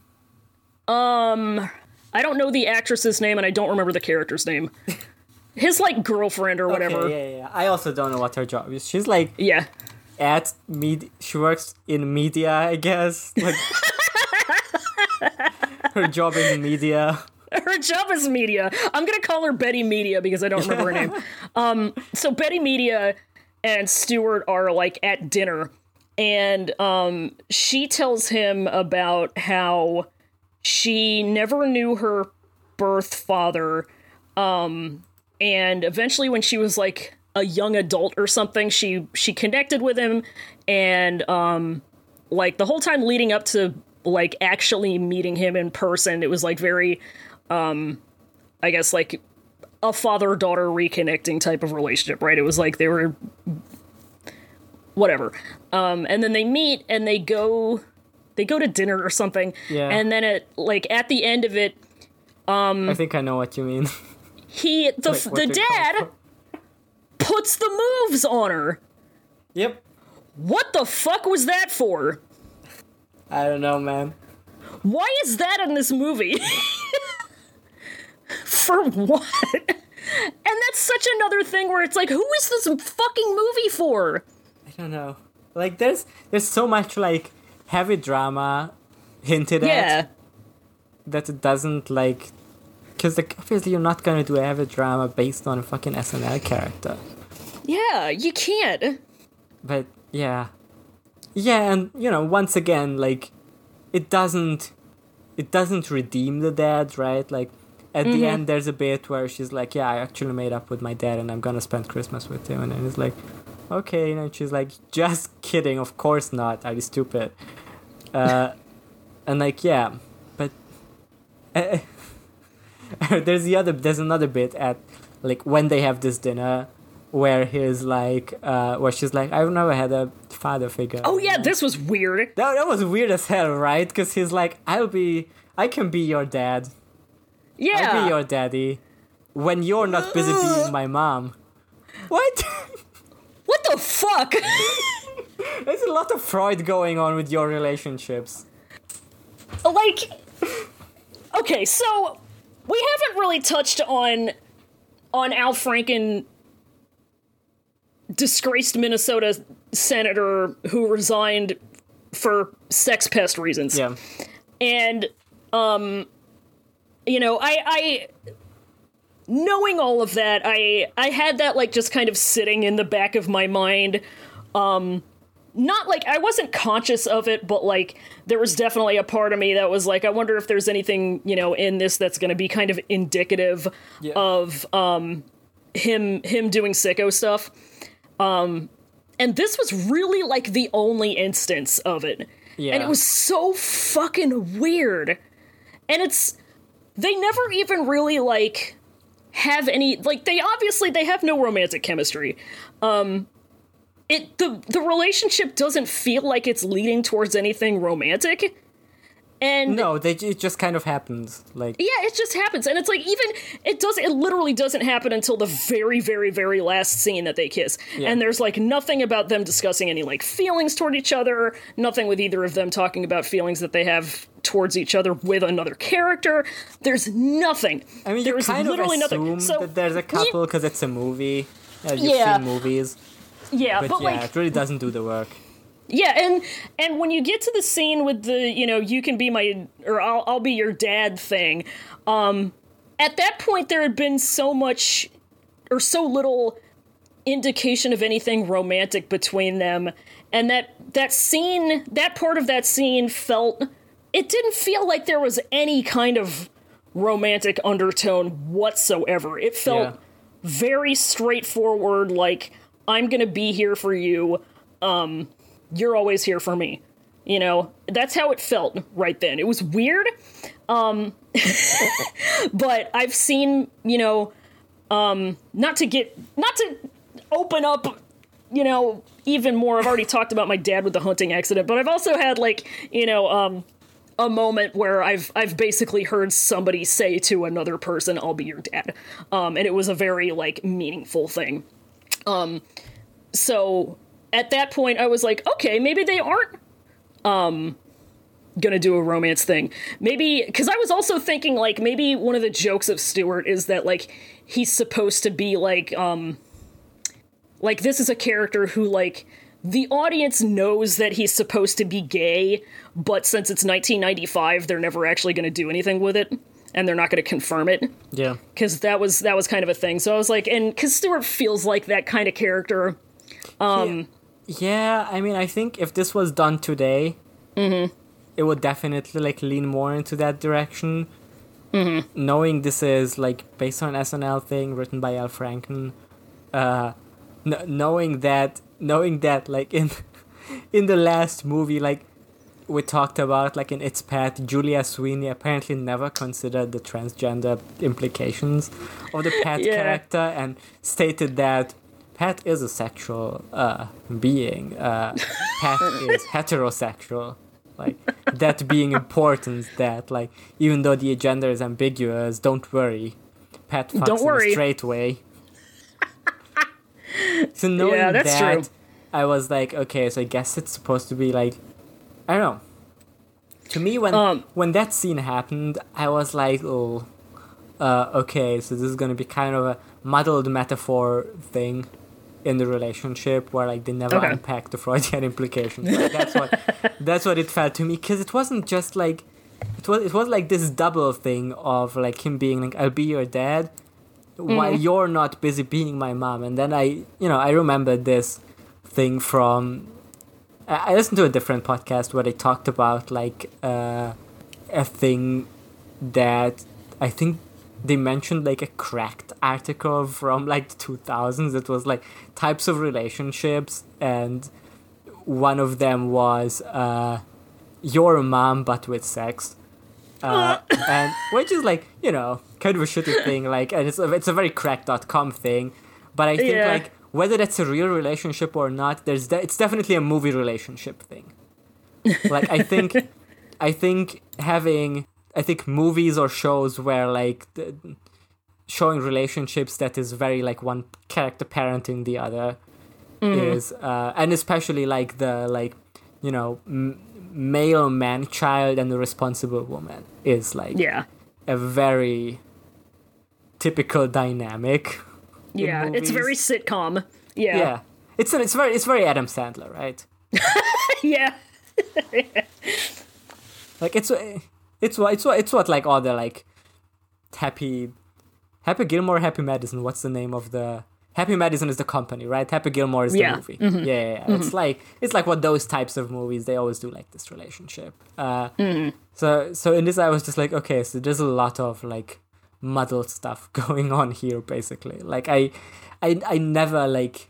um I don't know the actress's name and I don't remember the character's name. *laughs* His like girlfriend or whatever. Okay, yeah, yeah. I also don't know what her job is. She's like yeah. at med. She works in media, I guess. Like *laughs* her job is media. Her job is media. I'm gonna call her Betty Media because I don't remember her name. *laughs* Um, so Betty Media and Stuart are like at dinner, and um, she tells him about how she never knew her birth father, um, and eventually when she was like a young adult or something, she she connected with him, and um, like the whole time leading up to like actually meeting him in person, it was like very I guess like a father daughter reconnecting type of relationship, right? It was like they were whatever. Um and then they meet and they go they go to dinner or something. Yeah. And then it like at the end of it, I think I know what you mean. he the Like, the dad puts the moves on her. Yep. What the fuck was that for? I don't know, man. Why is that in this movie? *laughs* For what? *laughs* And that's such another thing where it's like, who is this fucking movie for? I don't know. Like there's there's so much like heavy drama hinted Yeah. at that it doesn't like because like obviously you're not gonna do a heavy drama based on a fucking SNL character. Yeah, you can't. But yeah, yeah, and you know once again like it doesn't it doesn't redeem the dead, right? Like at the end there's a bit where she's like, yeah, I actually made up with my dad and I'm gonna spend Christmas with him, and then it's like, okay, and she's like, just kidding, of course not, are you stupid? Uh, and like yeah, but uh, *laughs* there's the other there's another bit at like when they have this dinner where he's like uh where she's like i've never had a father figure. Oh yeah, this was weird. that, that was weird as hell right? Because he's like i'll be i can be your dad i'll be your daddy when you're not busy being my *laughs* mom. What? *laughs* What the fuck? *laughs* there's a lot of freud going on with your relationships. Like okay so we haven't really touched on on al franken disgraced minnesota senator who resigned for sex pest reasons. Yeah. And um you know i i knowing all of that i i had that like just kind of sitting in the back of my mind. Um not like i wasn't conscious of it but like there was definitely a part of me that was like i wonder if there's anything you know in this that's going to be kind of indicative Yeah. of um him him doing sicko stuff. Um and this was really like the only instance of it. Yeah and it was so fucking weird. And it's they never even really like have any like they obviously they have no romantic chemistry. Um it the the relationship doesn't feel like it's leading towards anything romantic and no they it just kind of happens like yeah, it just happens, and it's like even it does. It literally doesn't happen until the very, very, very last scene that they kiss, Yeah. and there's like nothing about them discussing any like feelings toward each other. Nothing with either of them talking about feelings that they have towards each other with another character. There's nothing. I mean, there is literally nothing. So that there's a couple because it's a movie. Uh, you've Yeah. seen movies, yeah, but, but, yeah, like it really doesn't do the work. Yeah, and and when you get to the scene with the you know you can be my or I'll I'll be your dad thing, um, at that point there had been so much or so little indication of anything romantic between them, and that that scene that part of that scene felt it didn't feel like there was any kind of romantic undertone whatsoever. It felt Yeah. very straightforward like I'm going to be here for you um you're always here for me. You know, that's how it felt right then. It was weird. Um *laughs* but I've seen, you know, um not to get not to open up, you know, even more. I've already talked about my dad with the hunting accident, but I've also had like, you know, um a moment where I've I've basically heard somebody say to another person, "I'll be your dad," um, and it was a very like meaningful thing. Um, so at that point, I was like, okay, maybe they aren't um gonna do a romance thing. Maybe because I was also thinking like maybe one of the jokes of Stuart is that like he's supposed to be like um like this is a character who like the audience knows that he's supposed to be gay, but since it's 1995, they're never actually going to do anything with it, and they're not going to confirm it Yeah, because that was that was kind of a thing. So I was like, and because Stuart feels like that kind of character. Um, yeah. I mean, I think if this was done today, it would definitely like lean more into that direction. Knowing this is like based on an SNL thing written by Al Franken, uh, kn- knowing that knowing that like in *laughs* in the last movie like we talked about like in its Pat, Julia Sweeney apparently never considered the transgender implications of the Pat Yeah. character and stated that Pat is a sexual uh, being. Uh, Pat *laughs* is heterosexual. Like that being important that like even though the gender is ambiguous, don't worry. Pat fucks Don't in a straight way. so *laughs* knowing Yeah, that's that, true. I was like, okay, so I guess it's supposed to be like, I don't know. To me, when Um, when that scene happened, I was like, oh, uh, okay, so this is gonna be kind of a muddled metaphor thing in the relationship where like they never Okay. unpack the Freudian *laughs* implications. Like, that's what *laughs* that's what it felt to me because it wasn't just like it was it was like this double thing of like him being like I'll be your dad while you're not busy being my mom and then I you know I remember this thing from I I listened to a different podcast where they talked about like uh, a thing that I think they mentioned like a cracked article from like the 2000s it was like types of relationships and one of them was uh, your mom but with sex uh, *laughs* and which is like you know kind of a shitty thing. Like, and it's a, it's a very Cracked.com thing, but I think Yeah. like whether that's a real relationship or not, there's de- it's definitely a movie relationship thing. Like, I think, *laughs* I think having I think movies or shows where like the, showing relationships that is very like one character parenting the other is uh, and especially like the like you know m- male man child and the responsible woman is like Yeah. a very typical dynamic Yeah. It's very sitcom. Yeah. yeah it's it's very it's very adam sandler right *laughs* Yeah. *laughs* like it's it's what it's what it's what like all the like happy happy gilmore happy madison what's the name of the happy madison is the company right? Happy gilmore is the Yeah. movie. Mm-hmm. Yeah, yeah, yeah. it's mm-hmm. like it's like what those types of movies they always do like this relationship. Uh mm-hmm. so so in this i was just like okay so there's a lot of like muddled stuff *laughs* going on here basically. Like i i i never like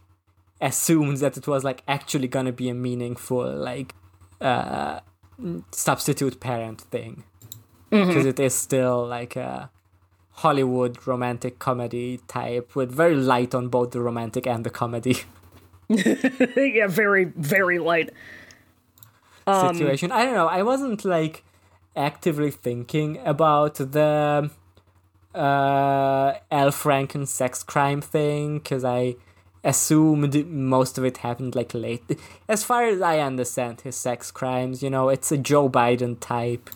assumed that it was like actually gonna be a meaningful like uh substitute parent thing. Because is still like a Hollywood romantic comedy type with very light on both the romantic and the comedy *laughs* yeah. Very, very light. Um, situation. I don't know. I wasn't like actively thinking about the uh Al Franken sex crime thing because I assumed most of it happened like late. As far as I understand his sex crimes, you know, it's a Joe Biden type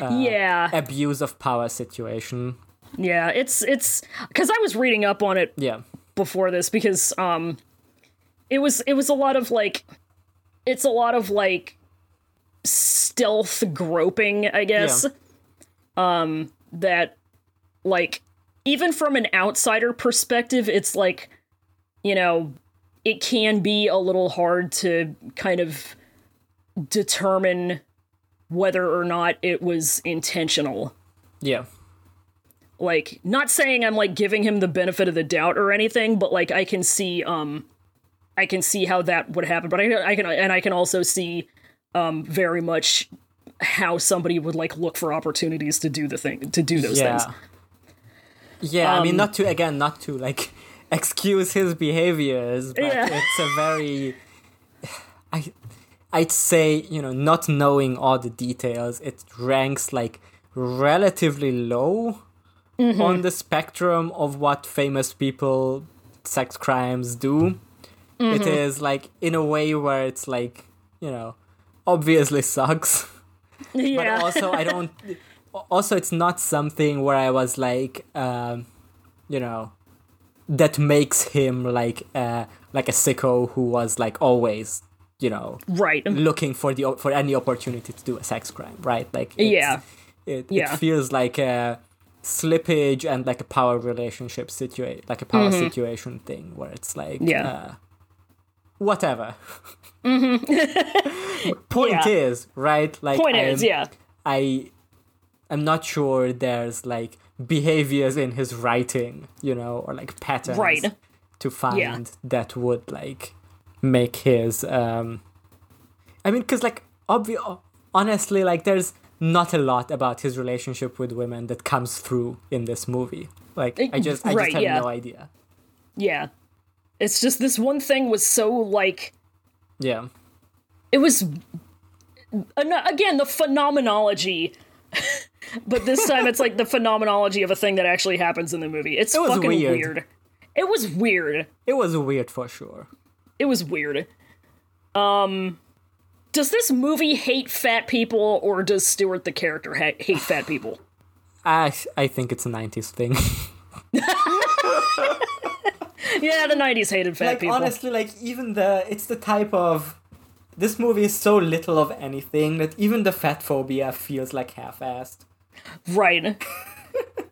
yeah. abuse of power situation. Yeah. It's, it's, because I was reading up on it Yeah. before this because um it was it was a lot of like it's a lot of like stealth groping i guess um that like even from an outsider perspective it's like you know it can be a little hard to kind of determine whether or not it was intentional Yeah. Like not saying I'm like giving him the benefit of the doubt or anything, but like I can see um I can see how that would happen, but I I can and I can also see um very much how somebody would like look for opportunities to do the thing to do those yeah. things. Yeah, I mean, Um, not to again, not to like *laughs* excuse his behaviors, but Yeah. it's a very, I, I'd say you know, not knowing all the details, it ranks like relatively low Mm-hmm. on the spectrum of what famous people sex crimes do. Mm-hmm. It is like in a way where it's like you know, obviously sucks. *laughs* Yeah. but also I don't. *laughs* Also, it's not something where I was like, um, you know, that makes him like uh, like a sicko who was like always, you know, right. looking for the for any opportunity to do a sex crime, right? Like, it's- Yeah. it, Yeah. it feels like a slippage and like a power relationship situation, like a power situation thing where it's like, Mm-hmm. Yeah. uh, whatever. *laughs* Point Yeah. is, right? Like, Point is, I'm- yeah. I am not sure there's like behaviors in his writing, you know, or like patterns Right. to find that would like make his um I mean cuz like obvi- honestly like there's not a lot about his relationship with women that comes through in this movie. Like I just I Right, just have yeah. no idea. Yeah. It's just this one thing was so like Yeah. it was again the phenomenology *laughs* but this time it's like the phenomenology of a thing that actually happens in the movie it's was fucking weird. weird. it was weird It was weird for sure. it was weird um does this movie hate fat people or does Stuart the character ha- hate fat people I I think it's a 90s thing. *laughs* yeah the 90s hated fat like people honestly like even the it's the type of this movie is so little of anything that even the fat phobia feels like half-assed Right. *laughs*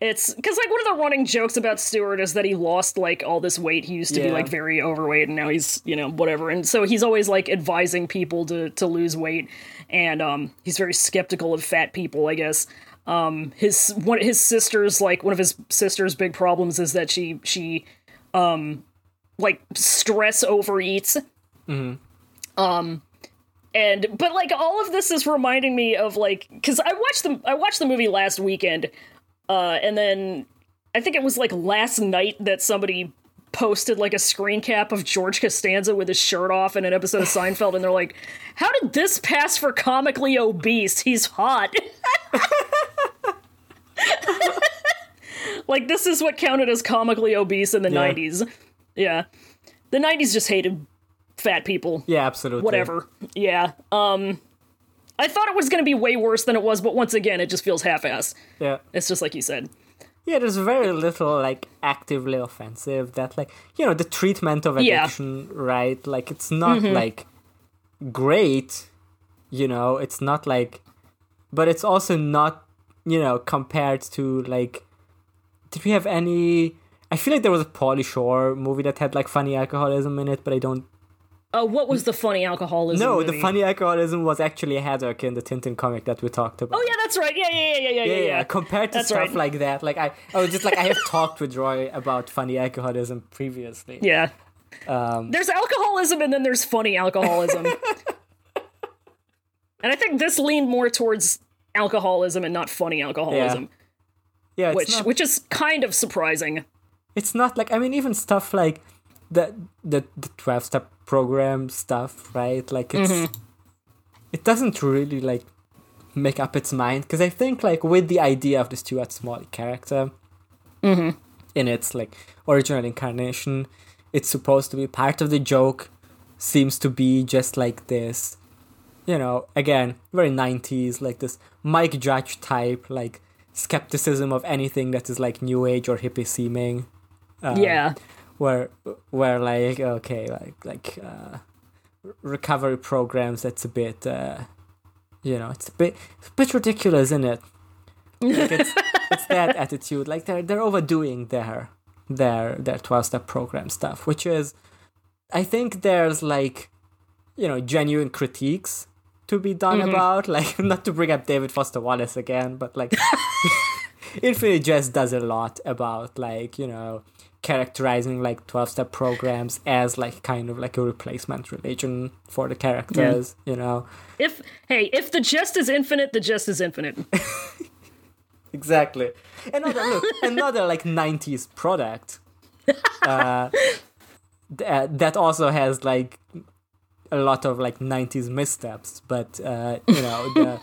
it's because like one of the running jokes about Stuart is that he lost like all this weight. He used to be like very overweight, and now he's you know whatever. And so he's always like advising people to to lose weight, and um he's very skeptical of fat people. I guess. Um, his one his sister's like one of his sister's big problems is that she she um like stress overeats. Um, and but like all of this is reminding me of like because I watched the I watched the movie last weekend, uh, and then I think it was like last night that somebody posted like a screen cap of George Costanza with his shirt off in an episode of Seinfeld, and they're like, "How did this pass for comically obese? He's hot." *laughs* like this is what counted as comically obese in the Yeah. 90s. Yeah. The 90s just hated fat people. Yeah, absolutely. Whatever. Yeah. Um I thought it was going to be way worse than it was, but once again, it just feels half-ass. Yeah. It's just like you said. Yeah, there's very little like actively offensive that like you know the treatment of Yeah. addiction, right? Like it's not mm-hmm. like great, you know. It's not like, but it's also not you know compared to like. Did we have any? I feel like there was a Pauly Shore movie that had like funny alcoholism in it, but I don't. Uh, what was the funny alcoholism? No, movie? the funny alcoholism was actually a Haddock in the Tintin comic that we talked about. Oh yeah, that's right. Yeah, yeah, yeah, yeah, yeah, yeah, yeah. yeah. Compared to That's stuff right. like that, like I, I was just like I have *laughs* talked with Roy about funny alcoholism previously. Yeah. Um, There's alcoholism and then there's funny alcoholism. *laughs* and I think this leaned more towards alcoholism and not funny alcoholism, yeah, it's which not, which is kind of surprising. it's not like I mean even stuff like the the the twelve step program stuff, right? Like it's Mm-hmm. it doesn't really like make up its mind because I think like with the idea of the Stuart Smalley character Mm-hmm. in its like original incarnation, it's supposed to be part of the joke. Seems to be just like this, you know, again very '90s, like this Mike Judge type, like skepticism of anything that is like new age or hippie seeming Um, yeah. Where where like okay like like uh recovery programs that's a bit uh you know it's a bit it's a bit ridiculous isn't it? Like it's, *laughs* it's that attitude like they're they're overdoing their their their 12 step program stuff which is i think there's like you know genuine critiques to be done about like *laughs* not to bring up david foster wallace again but like *laughs* Infinite Jest does a lot about like, you know, characterizing like 12 step programs as like kind of like a replacement religion for the characters, you know. If hey, if the jest is infinite, the jest is infinite. *laughs* Exactly. Another look, *laughs* another like 90s product *laughs* uh, th- that also has like a lot of like 90s missteps, but uh, you know, the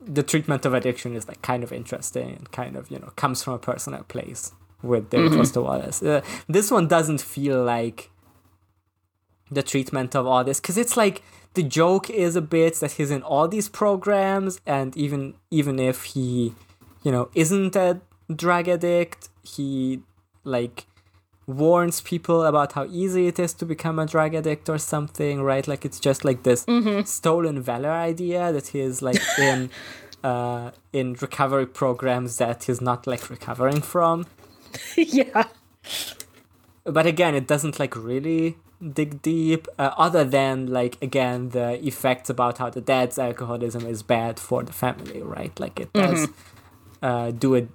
the treatment of addiction is like kind of interesting and kind of, you know, comes from a personal place with David Foster Wallace. Uh, this one doesn't feel like the treatment of all this because it's like the joke is a bit that he's in all these programs and even even if he you know isn't a drug addict he like warns people about how easy it is to become a drug addict or something right? Like it's just like this stolen valor idea that he's like *laughs* in uh in recovery programs that he's not like recovering from *laughs* yeah. but again it doesn't like really dig deep uh, other than like again the effects about how the dad's alcoholism is bad for the family right like it does uh, do a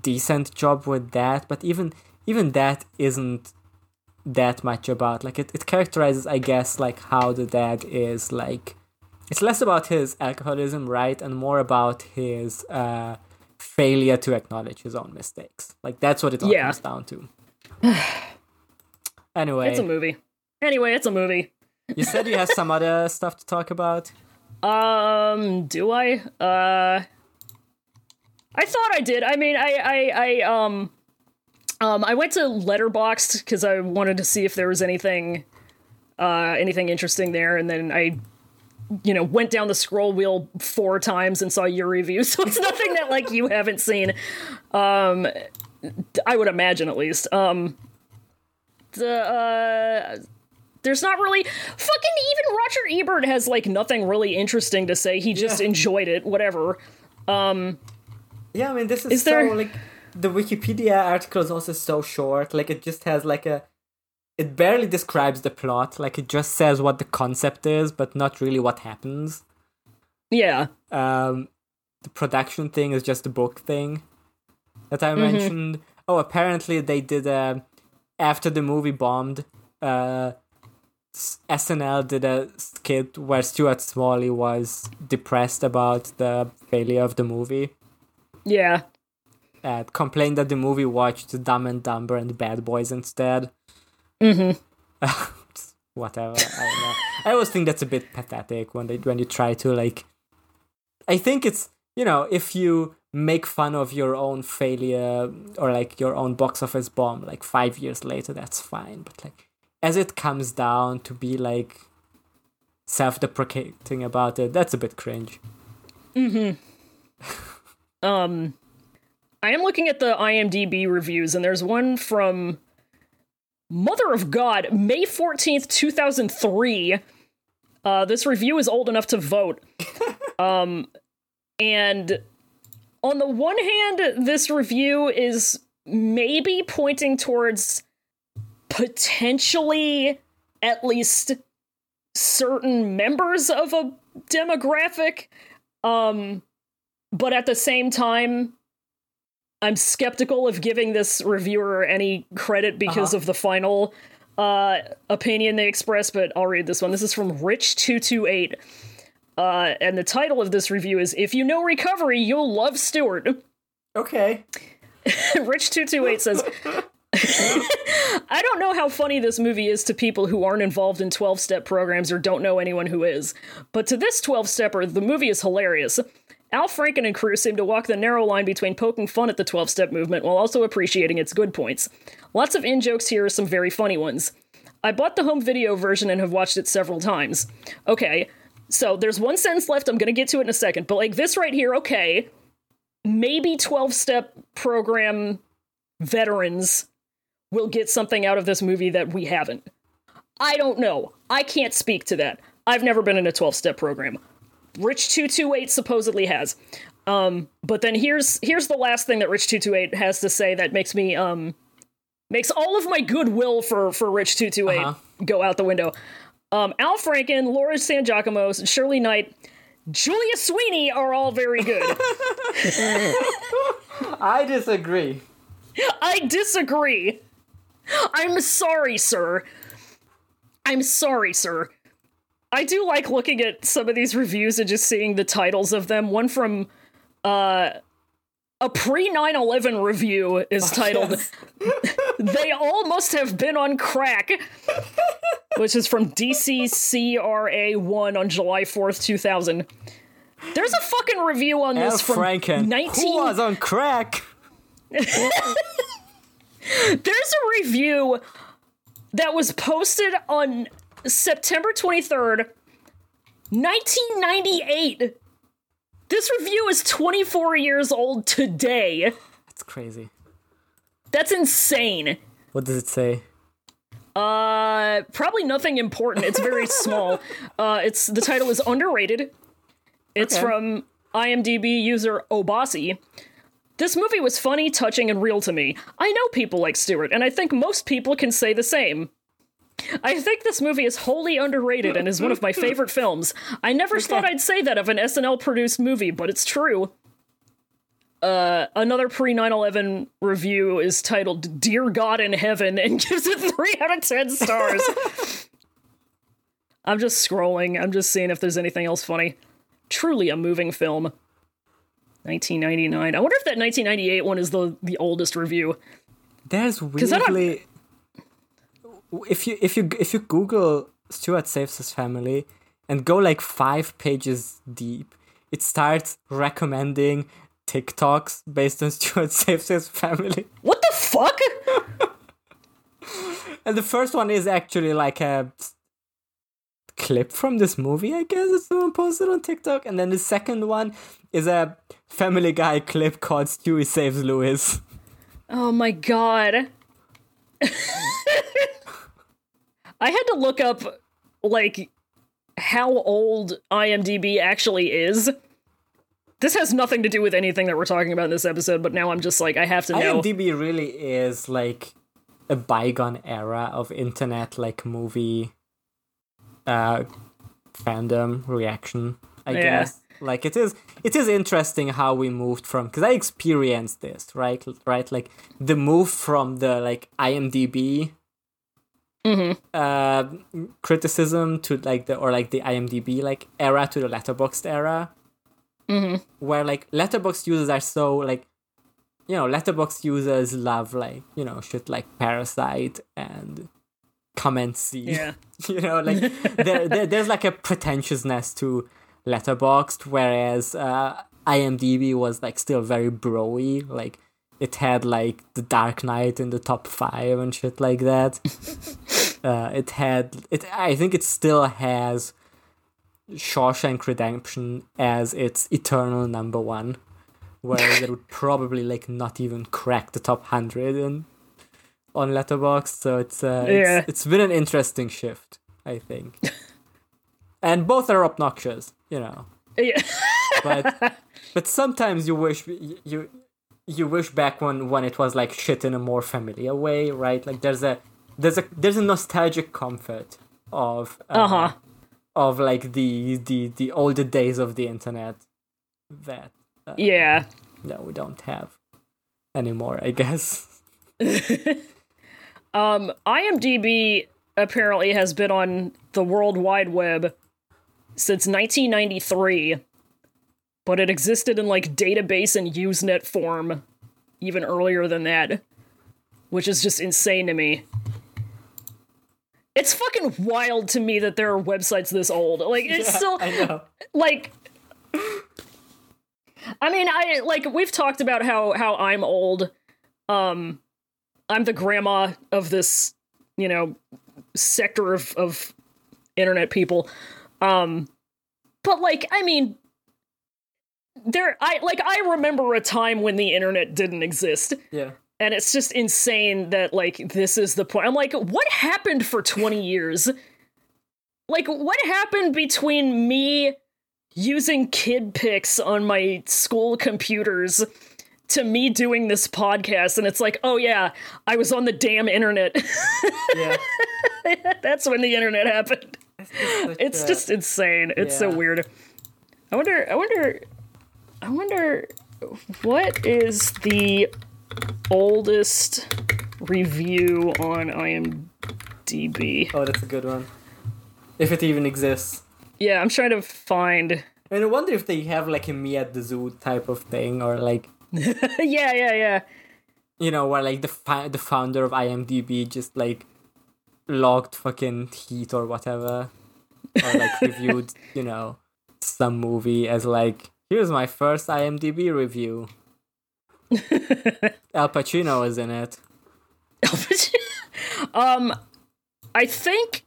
decent job with that but even even that isn't that much about like it, it characterizes i guess like how the dad is like it's less about his alcoholism right and more about his uh failure to acknowledge his own mistakes like that's what it all Yeah. comes down to *sighs* anyway It's a movie. Anyway, it's a movie. you said you have some other *laughs* stuff to talk about Um, do I? Uh I thought I did. I mean, I I I um um I went to Letterboxd cuz I wanted to see if there was anything uh anything interesting there and then I you know, went down the scroll wheel four times and saw your review. *laughs* So it's nothing that like you haven't seen. Um I would imagine at least. Um the uh there's not really fucking even Roger Ebert has like nothing really interesting to say. He just Yeah. enjoyed it, whatever. Um, yeah, I mean, this is, Is so there- like the Wikipedia article is also so short. Like, it just has like a. It barely describes the plot. Like, it just says what the concept is, but not really what happens. Yeah. Um, the production thing is just the book thing that I mentioned. Oh, apparently they did. Uh, after the movie bombed, uh, SNL did a skit where Stuart Smalley was depressed about the failure of the movie Yeah. and complained that the movie watched Dumb and Dumber and Bad Boys instead. Mm-hmm. *laughs* Whatever. I. I always think that's a bit pathetic when they when you try to like. I think it's you know if you make fun of your own failure or like your own box office bomb like five years later that's fine but like as it comes down to be like self-deprecating about it that's a bit cringe Mhm. *laughs* Um, I am looking at the IMDb reviews, and there's one from Mother of God, May 14th, 2003. Uh, this review is old enough to vote. *laughs* um, and on the one hand, this review is maybe pointing towards potentially at least certain members of a demographic. Um, but at the same time, I'm skeptical of giving this reviewer any credit because Uh-huh. of the final uh, opinion they express, But I'll read this one. This is from Rich228. Uh, and the title of this review is If You Know Recovery, You'll Love Stuart. okay *laughs* Rich228 says, *laughs* I don't know how funny this movie is to people who aren't involved in 12 step programs or don't know anyone who is. But to this 12 stepper, the movie is hilarious. Al Franken and crew seem to walk the narrow line between poking fun at the 12 step movement while also appreciating its good points. Lots of in jokes here, are some very funny ones. I bought the home video version and have watched it several times. Okay, so there's one sentence left, I'm gonna get to it in a second, but like this right here, okay, maybe 12 step program veterans will get something out of this movie that we haven't. I don't know. I can't speak to that. I've never been in a 12 step program. Rich 228 supposedly has. Um, but then here's here's the last thing that Rich 228 has to say that makes me um makes all of my goodwill for for Rich 228 Uh-huh. go out the window. Um, Al Franken, Laura San Giacomo, Shirley Knight, Julia Sweeney are all very good. *laughs* i disagree I disagree. I'm sorry, sir. I'm sorry, sir. I do like looking at some of these reviews and just seeing the titles of them. One from uh a pre 9/11 review is titled yes. *laughs* They All Must Have Been on Crack, which is from DCCRA1 on July 4th, 2000. There's a fucking review on Al this from Franken 19 who was on crack *laughs* There's a review that was posted on September 23rd, 1998. This review is 24 years old today. that's crazy That's insane. what does it say Uh, probably nothing important. It's very *laughs* small. Uh, it's the title is underrated. It's Okay. from IMDb user Obasi. This movie was funny, touching, and real to me. I know people like Stuart, and I think most people can say the same. I think this movie is wholly underrated and is one of my favorite films. I never thought I'd say that of an SNL produced movie, but it's true. Uh, another pre 9 11 review is titled Dear God in Heaven and *laughs* gives it 3 out of 10 stars. I'm just scrolling. I'm just seeing if there's anything else funny. Truly a moving film. 1999. I wonder if that 1998 one is the, the oldest review. That's weirdly if you if you if you Google Stuart saves his family and go like five pages deep, it starts recommending TikToks based on *laughs* Stuart saves his family. What the fuck? *laughs* And the first one is actually like a clip from this movie, I guess, that someone posted on TikTok. And then the second one is a Family Guy clip called Stewie Saves Lois. Oh my god. *laughs* I had to look up like how old IMDb actually is. This has nothing to do with anything that we're talking about in this episode, but now I'm just like I have to know. IMDb really is like a bygone era of internet like movie uh fandom reaction i Yeah. guess like it is it is interesting how we moved from because i experienced this right right like the move from the like imdb uh, criticism to like the or like the IMDb like era to the Letterboxd era, where like Letterboxd users are so like, you know, Letterboxd users love like you know shit like Parasite and comment see. Yeah. *laughs* you know, like there, there there's like a pretentiousness to Letterboxd, whereas uh, IMDb was like still very broy, like. It had like the Dark Knight in the top five and shit like that. *laughs* Uh, it had it. I think it still has Shawshank Redemption as its eternal number one, whereas it would *laughs* probably like not even crack the top hundred in on Letterboxd. So it's uh, Yeah. it's, it's been an interesting shift, I think. *laughs* and both are obnoxious, you know. Yeah. But but sometimes you wish you you wish back when when it was like shit in a more familiar way, right? Like there's a there's a there's a nostalgic comfort of uh, Uh-huh. of like the the the older days of the internet that uh, Yeah. that we don't have anymore, I guess. *laughs* Um, IMDb apparently has been on the World Wide Web since 1993, but it existed in like database and Usenet form even earlier than that, which is just insane to me. It's fucking wild to me that there are websites this old. Like it's still I know. like I mean, I like we've talked about how how I'm old. Um I'm the grandma of this, you know, sector of of internet people. Um but like I mean there I like I remember a time when the internet didn't exist Yeah. and it's just insane that like this is the point. I'm like what happened for 20 years? Like what happened between me using Kid Pix on my school computers to me doing this podcast and it's like, "Oh yeah, I was on the damn internet." Yeah. *laughs* That's when the internet happened. It's uh, just insane. It's so weird. I wonder I wonder I wonder what is the oldest review on IMDb? Oh, that's a good one. If it even exists. Yeah, I'm trying to find And I wonder if they have like a me at the zoo type of thing, or like *laughs* Yeah, yeah, yeah. you know, where like the fi- the founder of IMDb just like logged fucking Heat or whatever, or like *laughs* reviewed, you know, some movie as like here's my first IMDb review. *laughs* Al Pacino is in it. Al Pacino. um I think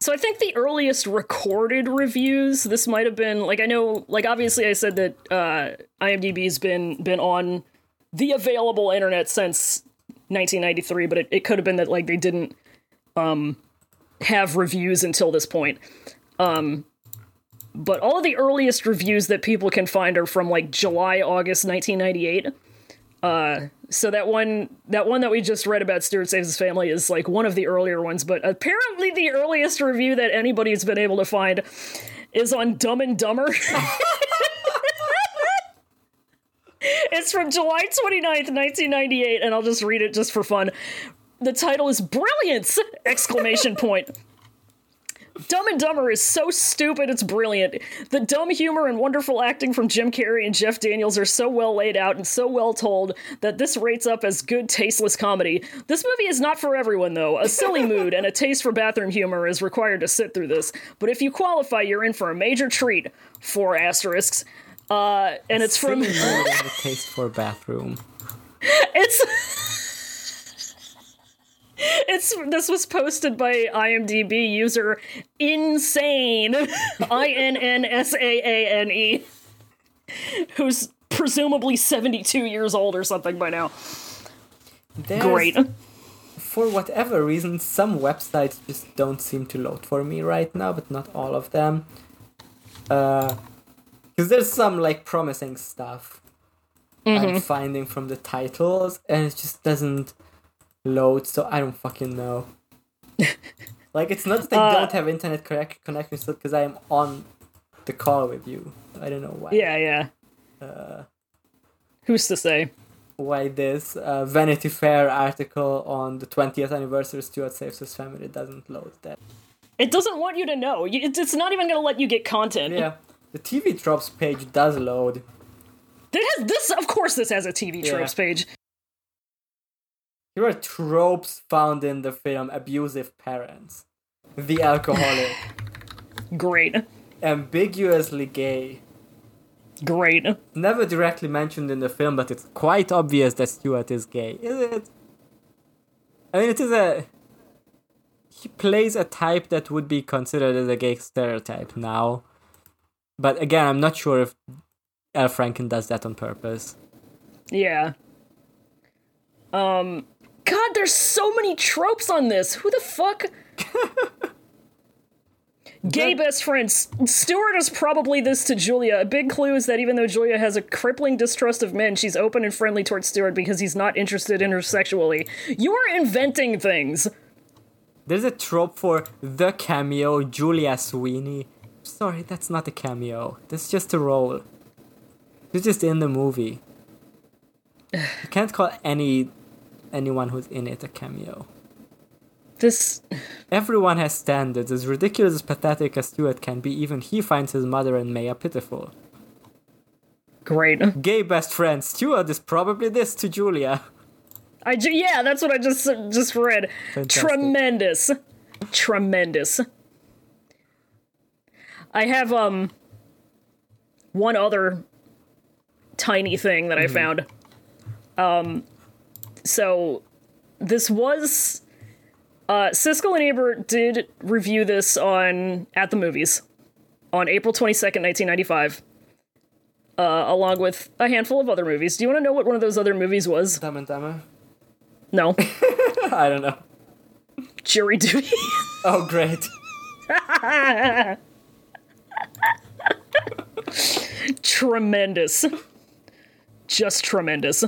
so I think the earliest recorded reviews this might have been like I know like obviously I said that uh IMDb's been been on the available internet since 1993 but it, it could have been that like they didn't um have reviews until this point um but all the earliest reviews that people can find are from like July August 1998 uh so that one that one that we just read about Stuart Saves His Family is like one of the earlier ones, but apparently the earliest review that anybody's been able to find is on Dumb and Dumber. *laughs* it's from July 29th, 1998, and I'll just read it just for fun. The title is Brilliance! Exclamation point. Dumb and Dumber is so stupid, it's brilliant. The dumb humor and wonderful acting from Jim Carrey and Jeff Daniels are so well laid out and so well told that this rates up as good, tasteless comedy. This movie is not for everyone, though. A silly *laughs* mood and a taste for bathroom humor is required to sit through this. But if you qualify, you're in for a major treat. Four asterisks. Uh, and it's from. Silly mood and the *laughs* taste for bathroom. It's. *laughs* *laughs* It's this was posted by IMDb user insane *laughs* I N N S A A N E *laughs* who's presumably 72 years old or something by now. There's- Great. For whatever reason, some websites just don't seem to load for me right now, but not all of them. Uh, because there's some like promising stuff I'm finding from the titles, and it just doesn't load. So I don't fucking know. *laughs* like it's not that I Uh, don't have internet correct connection still, because I am on the call with you. I don't know why. Yeah, yeah. Uh, Who's to say? why this uh, Vanity Fair article on the 20th anniversary of Stuart Saves His Family doesn't load that. It doesn't want you to know. It's, it's not even going to let you get content. Yeah, the TV tropes page does load. It has this. Of course, this has a TV Yeah. tropes page. Here are tropes found in the film abusive parents, the alcoholic, *sighs* Great, ambiguously gay. great. Never directly mentioned in the film, but it's quite obvious that Stuart is gay, is it? I mean, it is a. He plays a type that would be considered as a gay stereotype now. But again, I'm not sure if Al Franken does that on purpose. Yeah. Um. God, there's so many tropes on this. Who the fuck? *laughs* Gay best friends. Stuart is probably this to Julia. A big clue is that even though Julia has a crippling distrust of men, she's open and friendly towards Stuart because he's not interested in her sexually. You are inventing things. There's a trope for the cameo, Julia Sweeney. Sorry, that's not a cameo. That's just a role. She's just in the movie. You can't call any anyone who's in it a cameo. This. Everyone has standards. As ridiculous as pathetic as Stuart can be, even he finds his mother and Maya pitiful. Great. *laughs* Gay best friend, Stuart is probably this to Julia. I ju- yeah, that's what I just just read. Fantastic. Tremendous, tremendous. I have um one other tiny thing that I found. Um, so this was uh, Siskel and Ebert did review this on at the movies on April twenty second, nineteen ninety five. Uh, along with a handful of other movies. Do you want to know what one of those other movies was? Dumb and Dumber? No. *laughs* I don't know. jury duty. *laughs* Oh, great. tremendous. Just tremendous.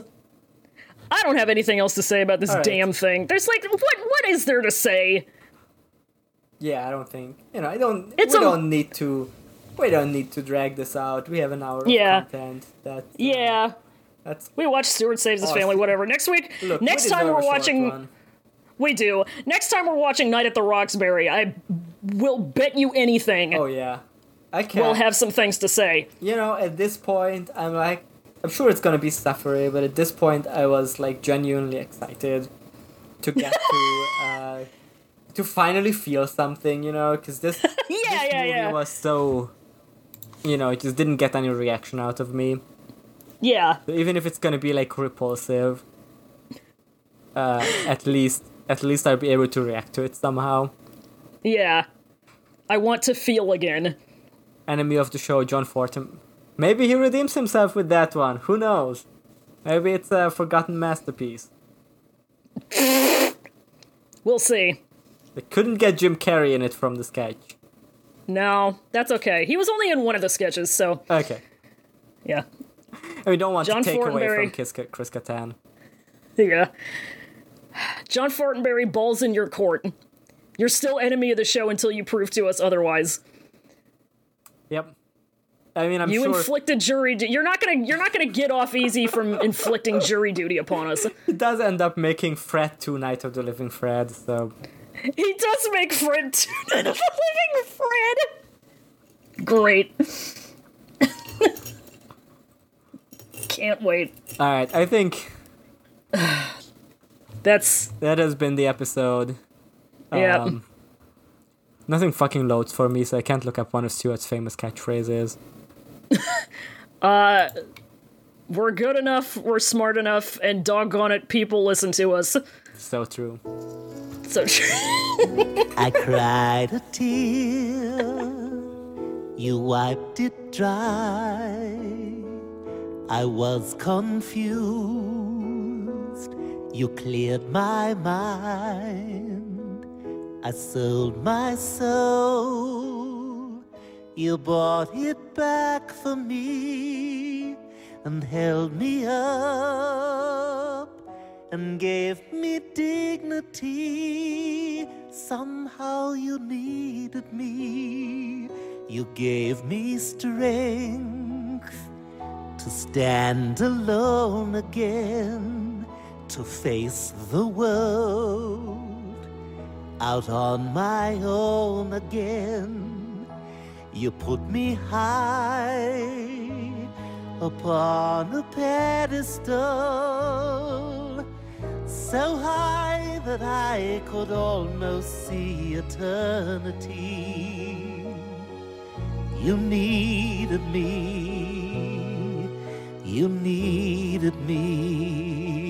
I don't have anything else to say about this right. damn thing. There's like what what is there to say? Yeah, I don't think you know. I don't. It's we a- don't need to. We don't need to drag this out. We have an hour of Yeah. content. That uh, Yeah. that's We watch Stuart Saves His Oh, Family, whatever. Next week, look. next we time we're watching one. we do. Next time we're watching Night at the Roxbury, I will bet you anything Oh yeah, I can. we'll have some things to say. you know, at this point, I'm like, I'm sure it's gonna be suffery, but at this point, I was like genuinely excited to get to *laughs* uh, to finally feel something. You know, because this *laughs* Yeah, this yeah, movie yeah. was so. You know, it just didn't get any reaction out of me. Yeah. So even if it's gonna be like repulsive, uh, at least at least I'll be able to react to it somehow. Yeah. I want to feel again. Enemy of the show, John Fortin. Maybe he redeems himself with that one. Who knows? Maybe it's a forgotten masterpiece. *laughs* We'll see. They couldn't get Jim Carrey in it from the sketch. No, that's okay. He was only in one of the sketches, so Okay. yeah. And we don't want John to take away from Chris Kattan. Yeah. John Fortenberry balls in your court. You're still enemy of the show until you prove to us otherwise. Yep. I mean, I'm You sure inflicted jury. Du- you're not gonna. You're not gonna get off easy from *laughs* inflicting jury duty upon us. It does end up making Fred two Night of the Living Fred, so He does make Fred tune *laughs* of the living Fred. Great. *laughs* Can't wait. Alright, I think *sighs* That's that has been the episode. yeah. Um, nothing fucking loads for me, so I can't look up one of Stuart's famous catchphrases. Uh, we're good enough. We're smart enough, and doggone it, people listen to us. So true. So true. I cried a tear, you wiped it dry. I was confused, you cleared my mind. I sold my soul, you bought it back for me and held me up and gave me dignity. Somehow you needed me. You gave me strength to stand alone again, to face the world out on my own again. You put me high upon a pedestal, so high that I could almost see eternity. You needed me, you needed me.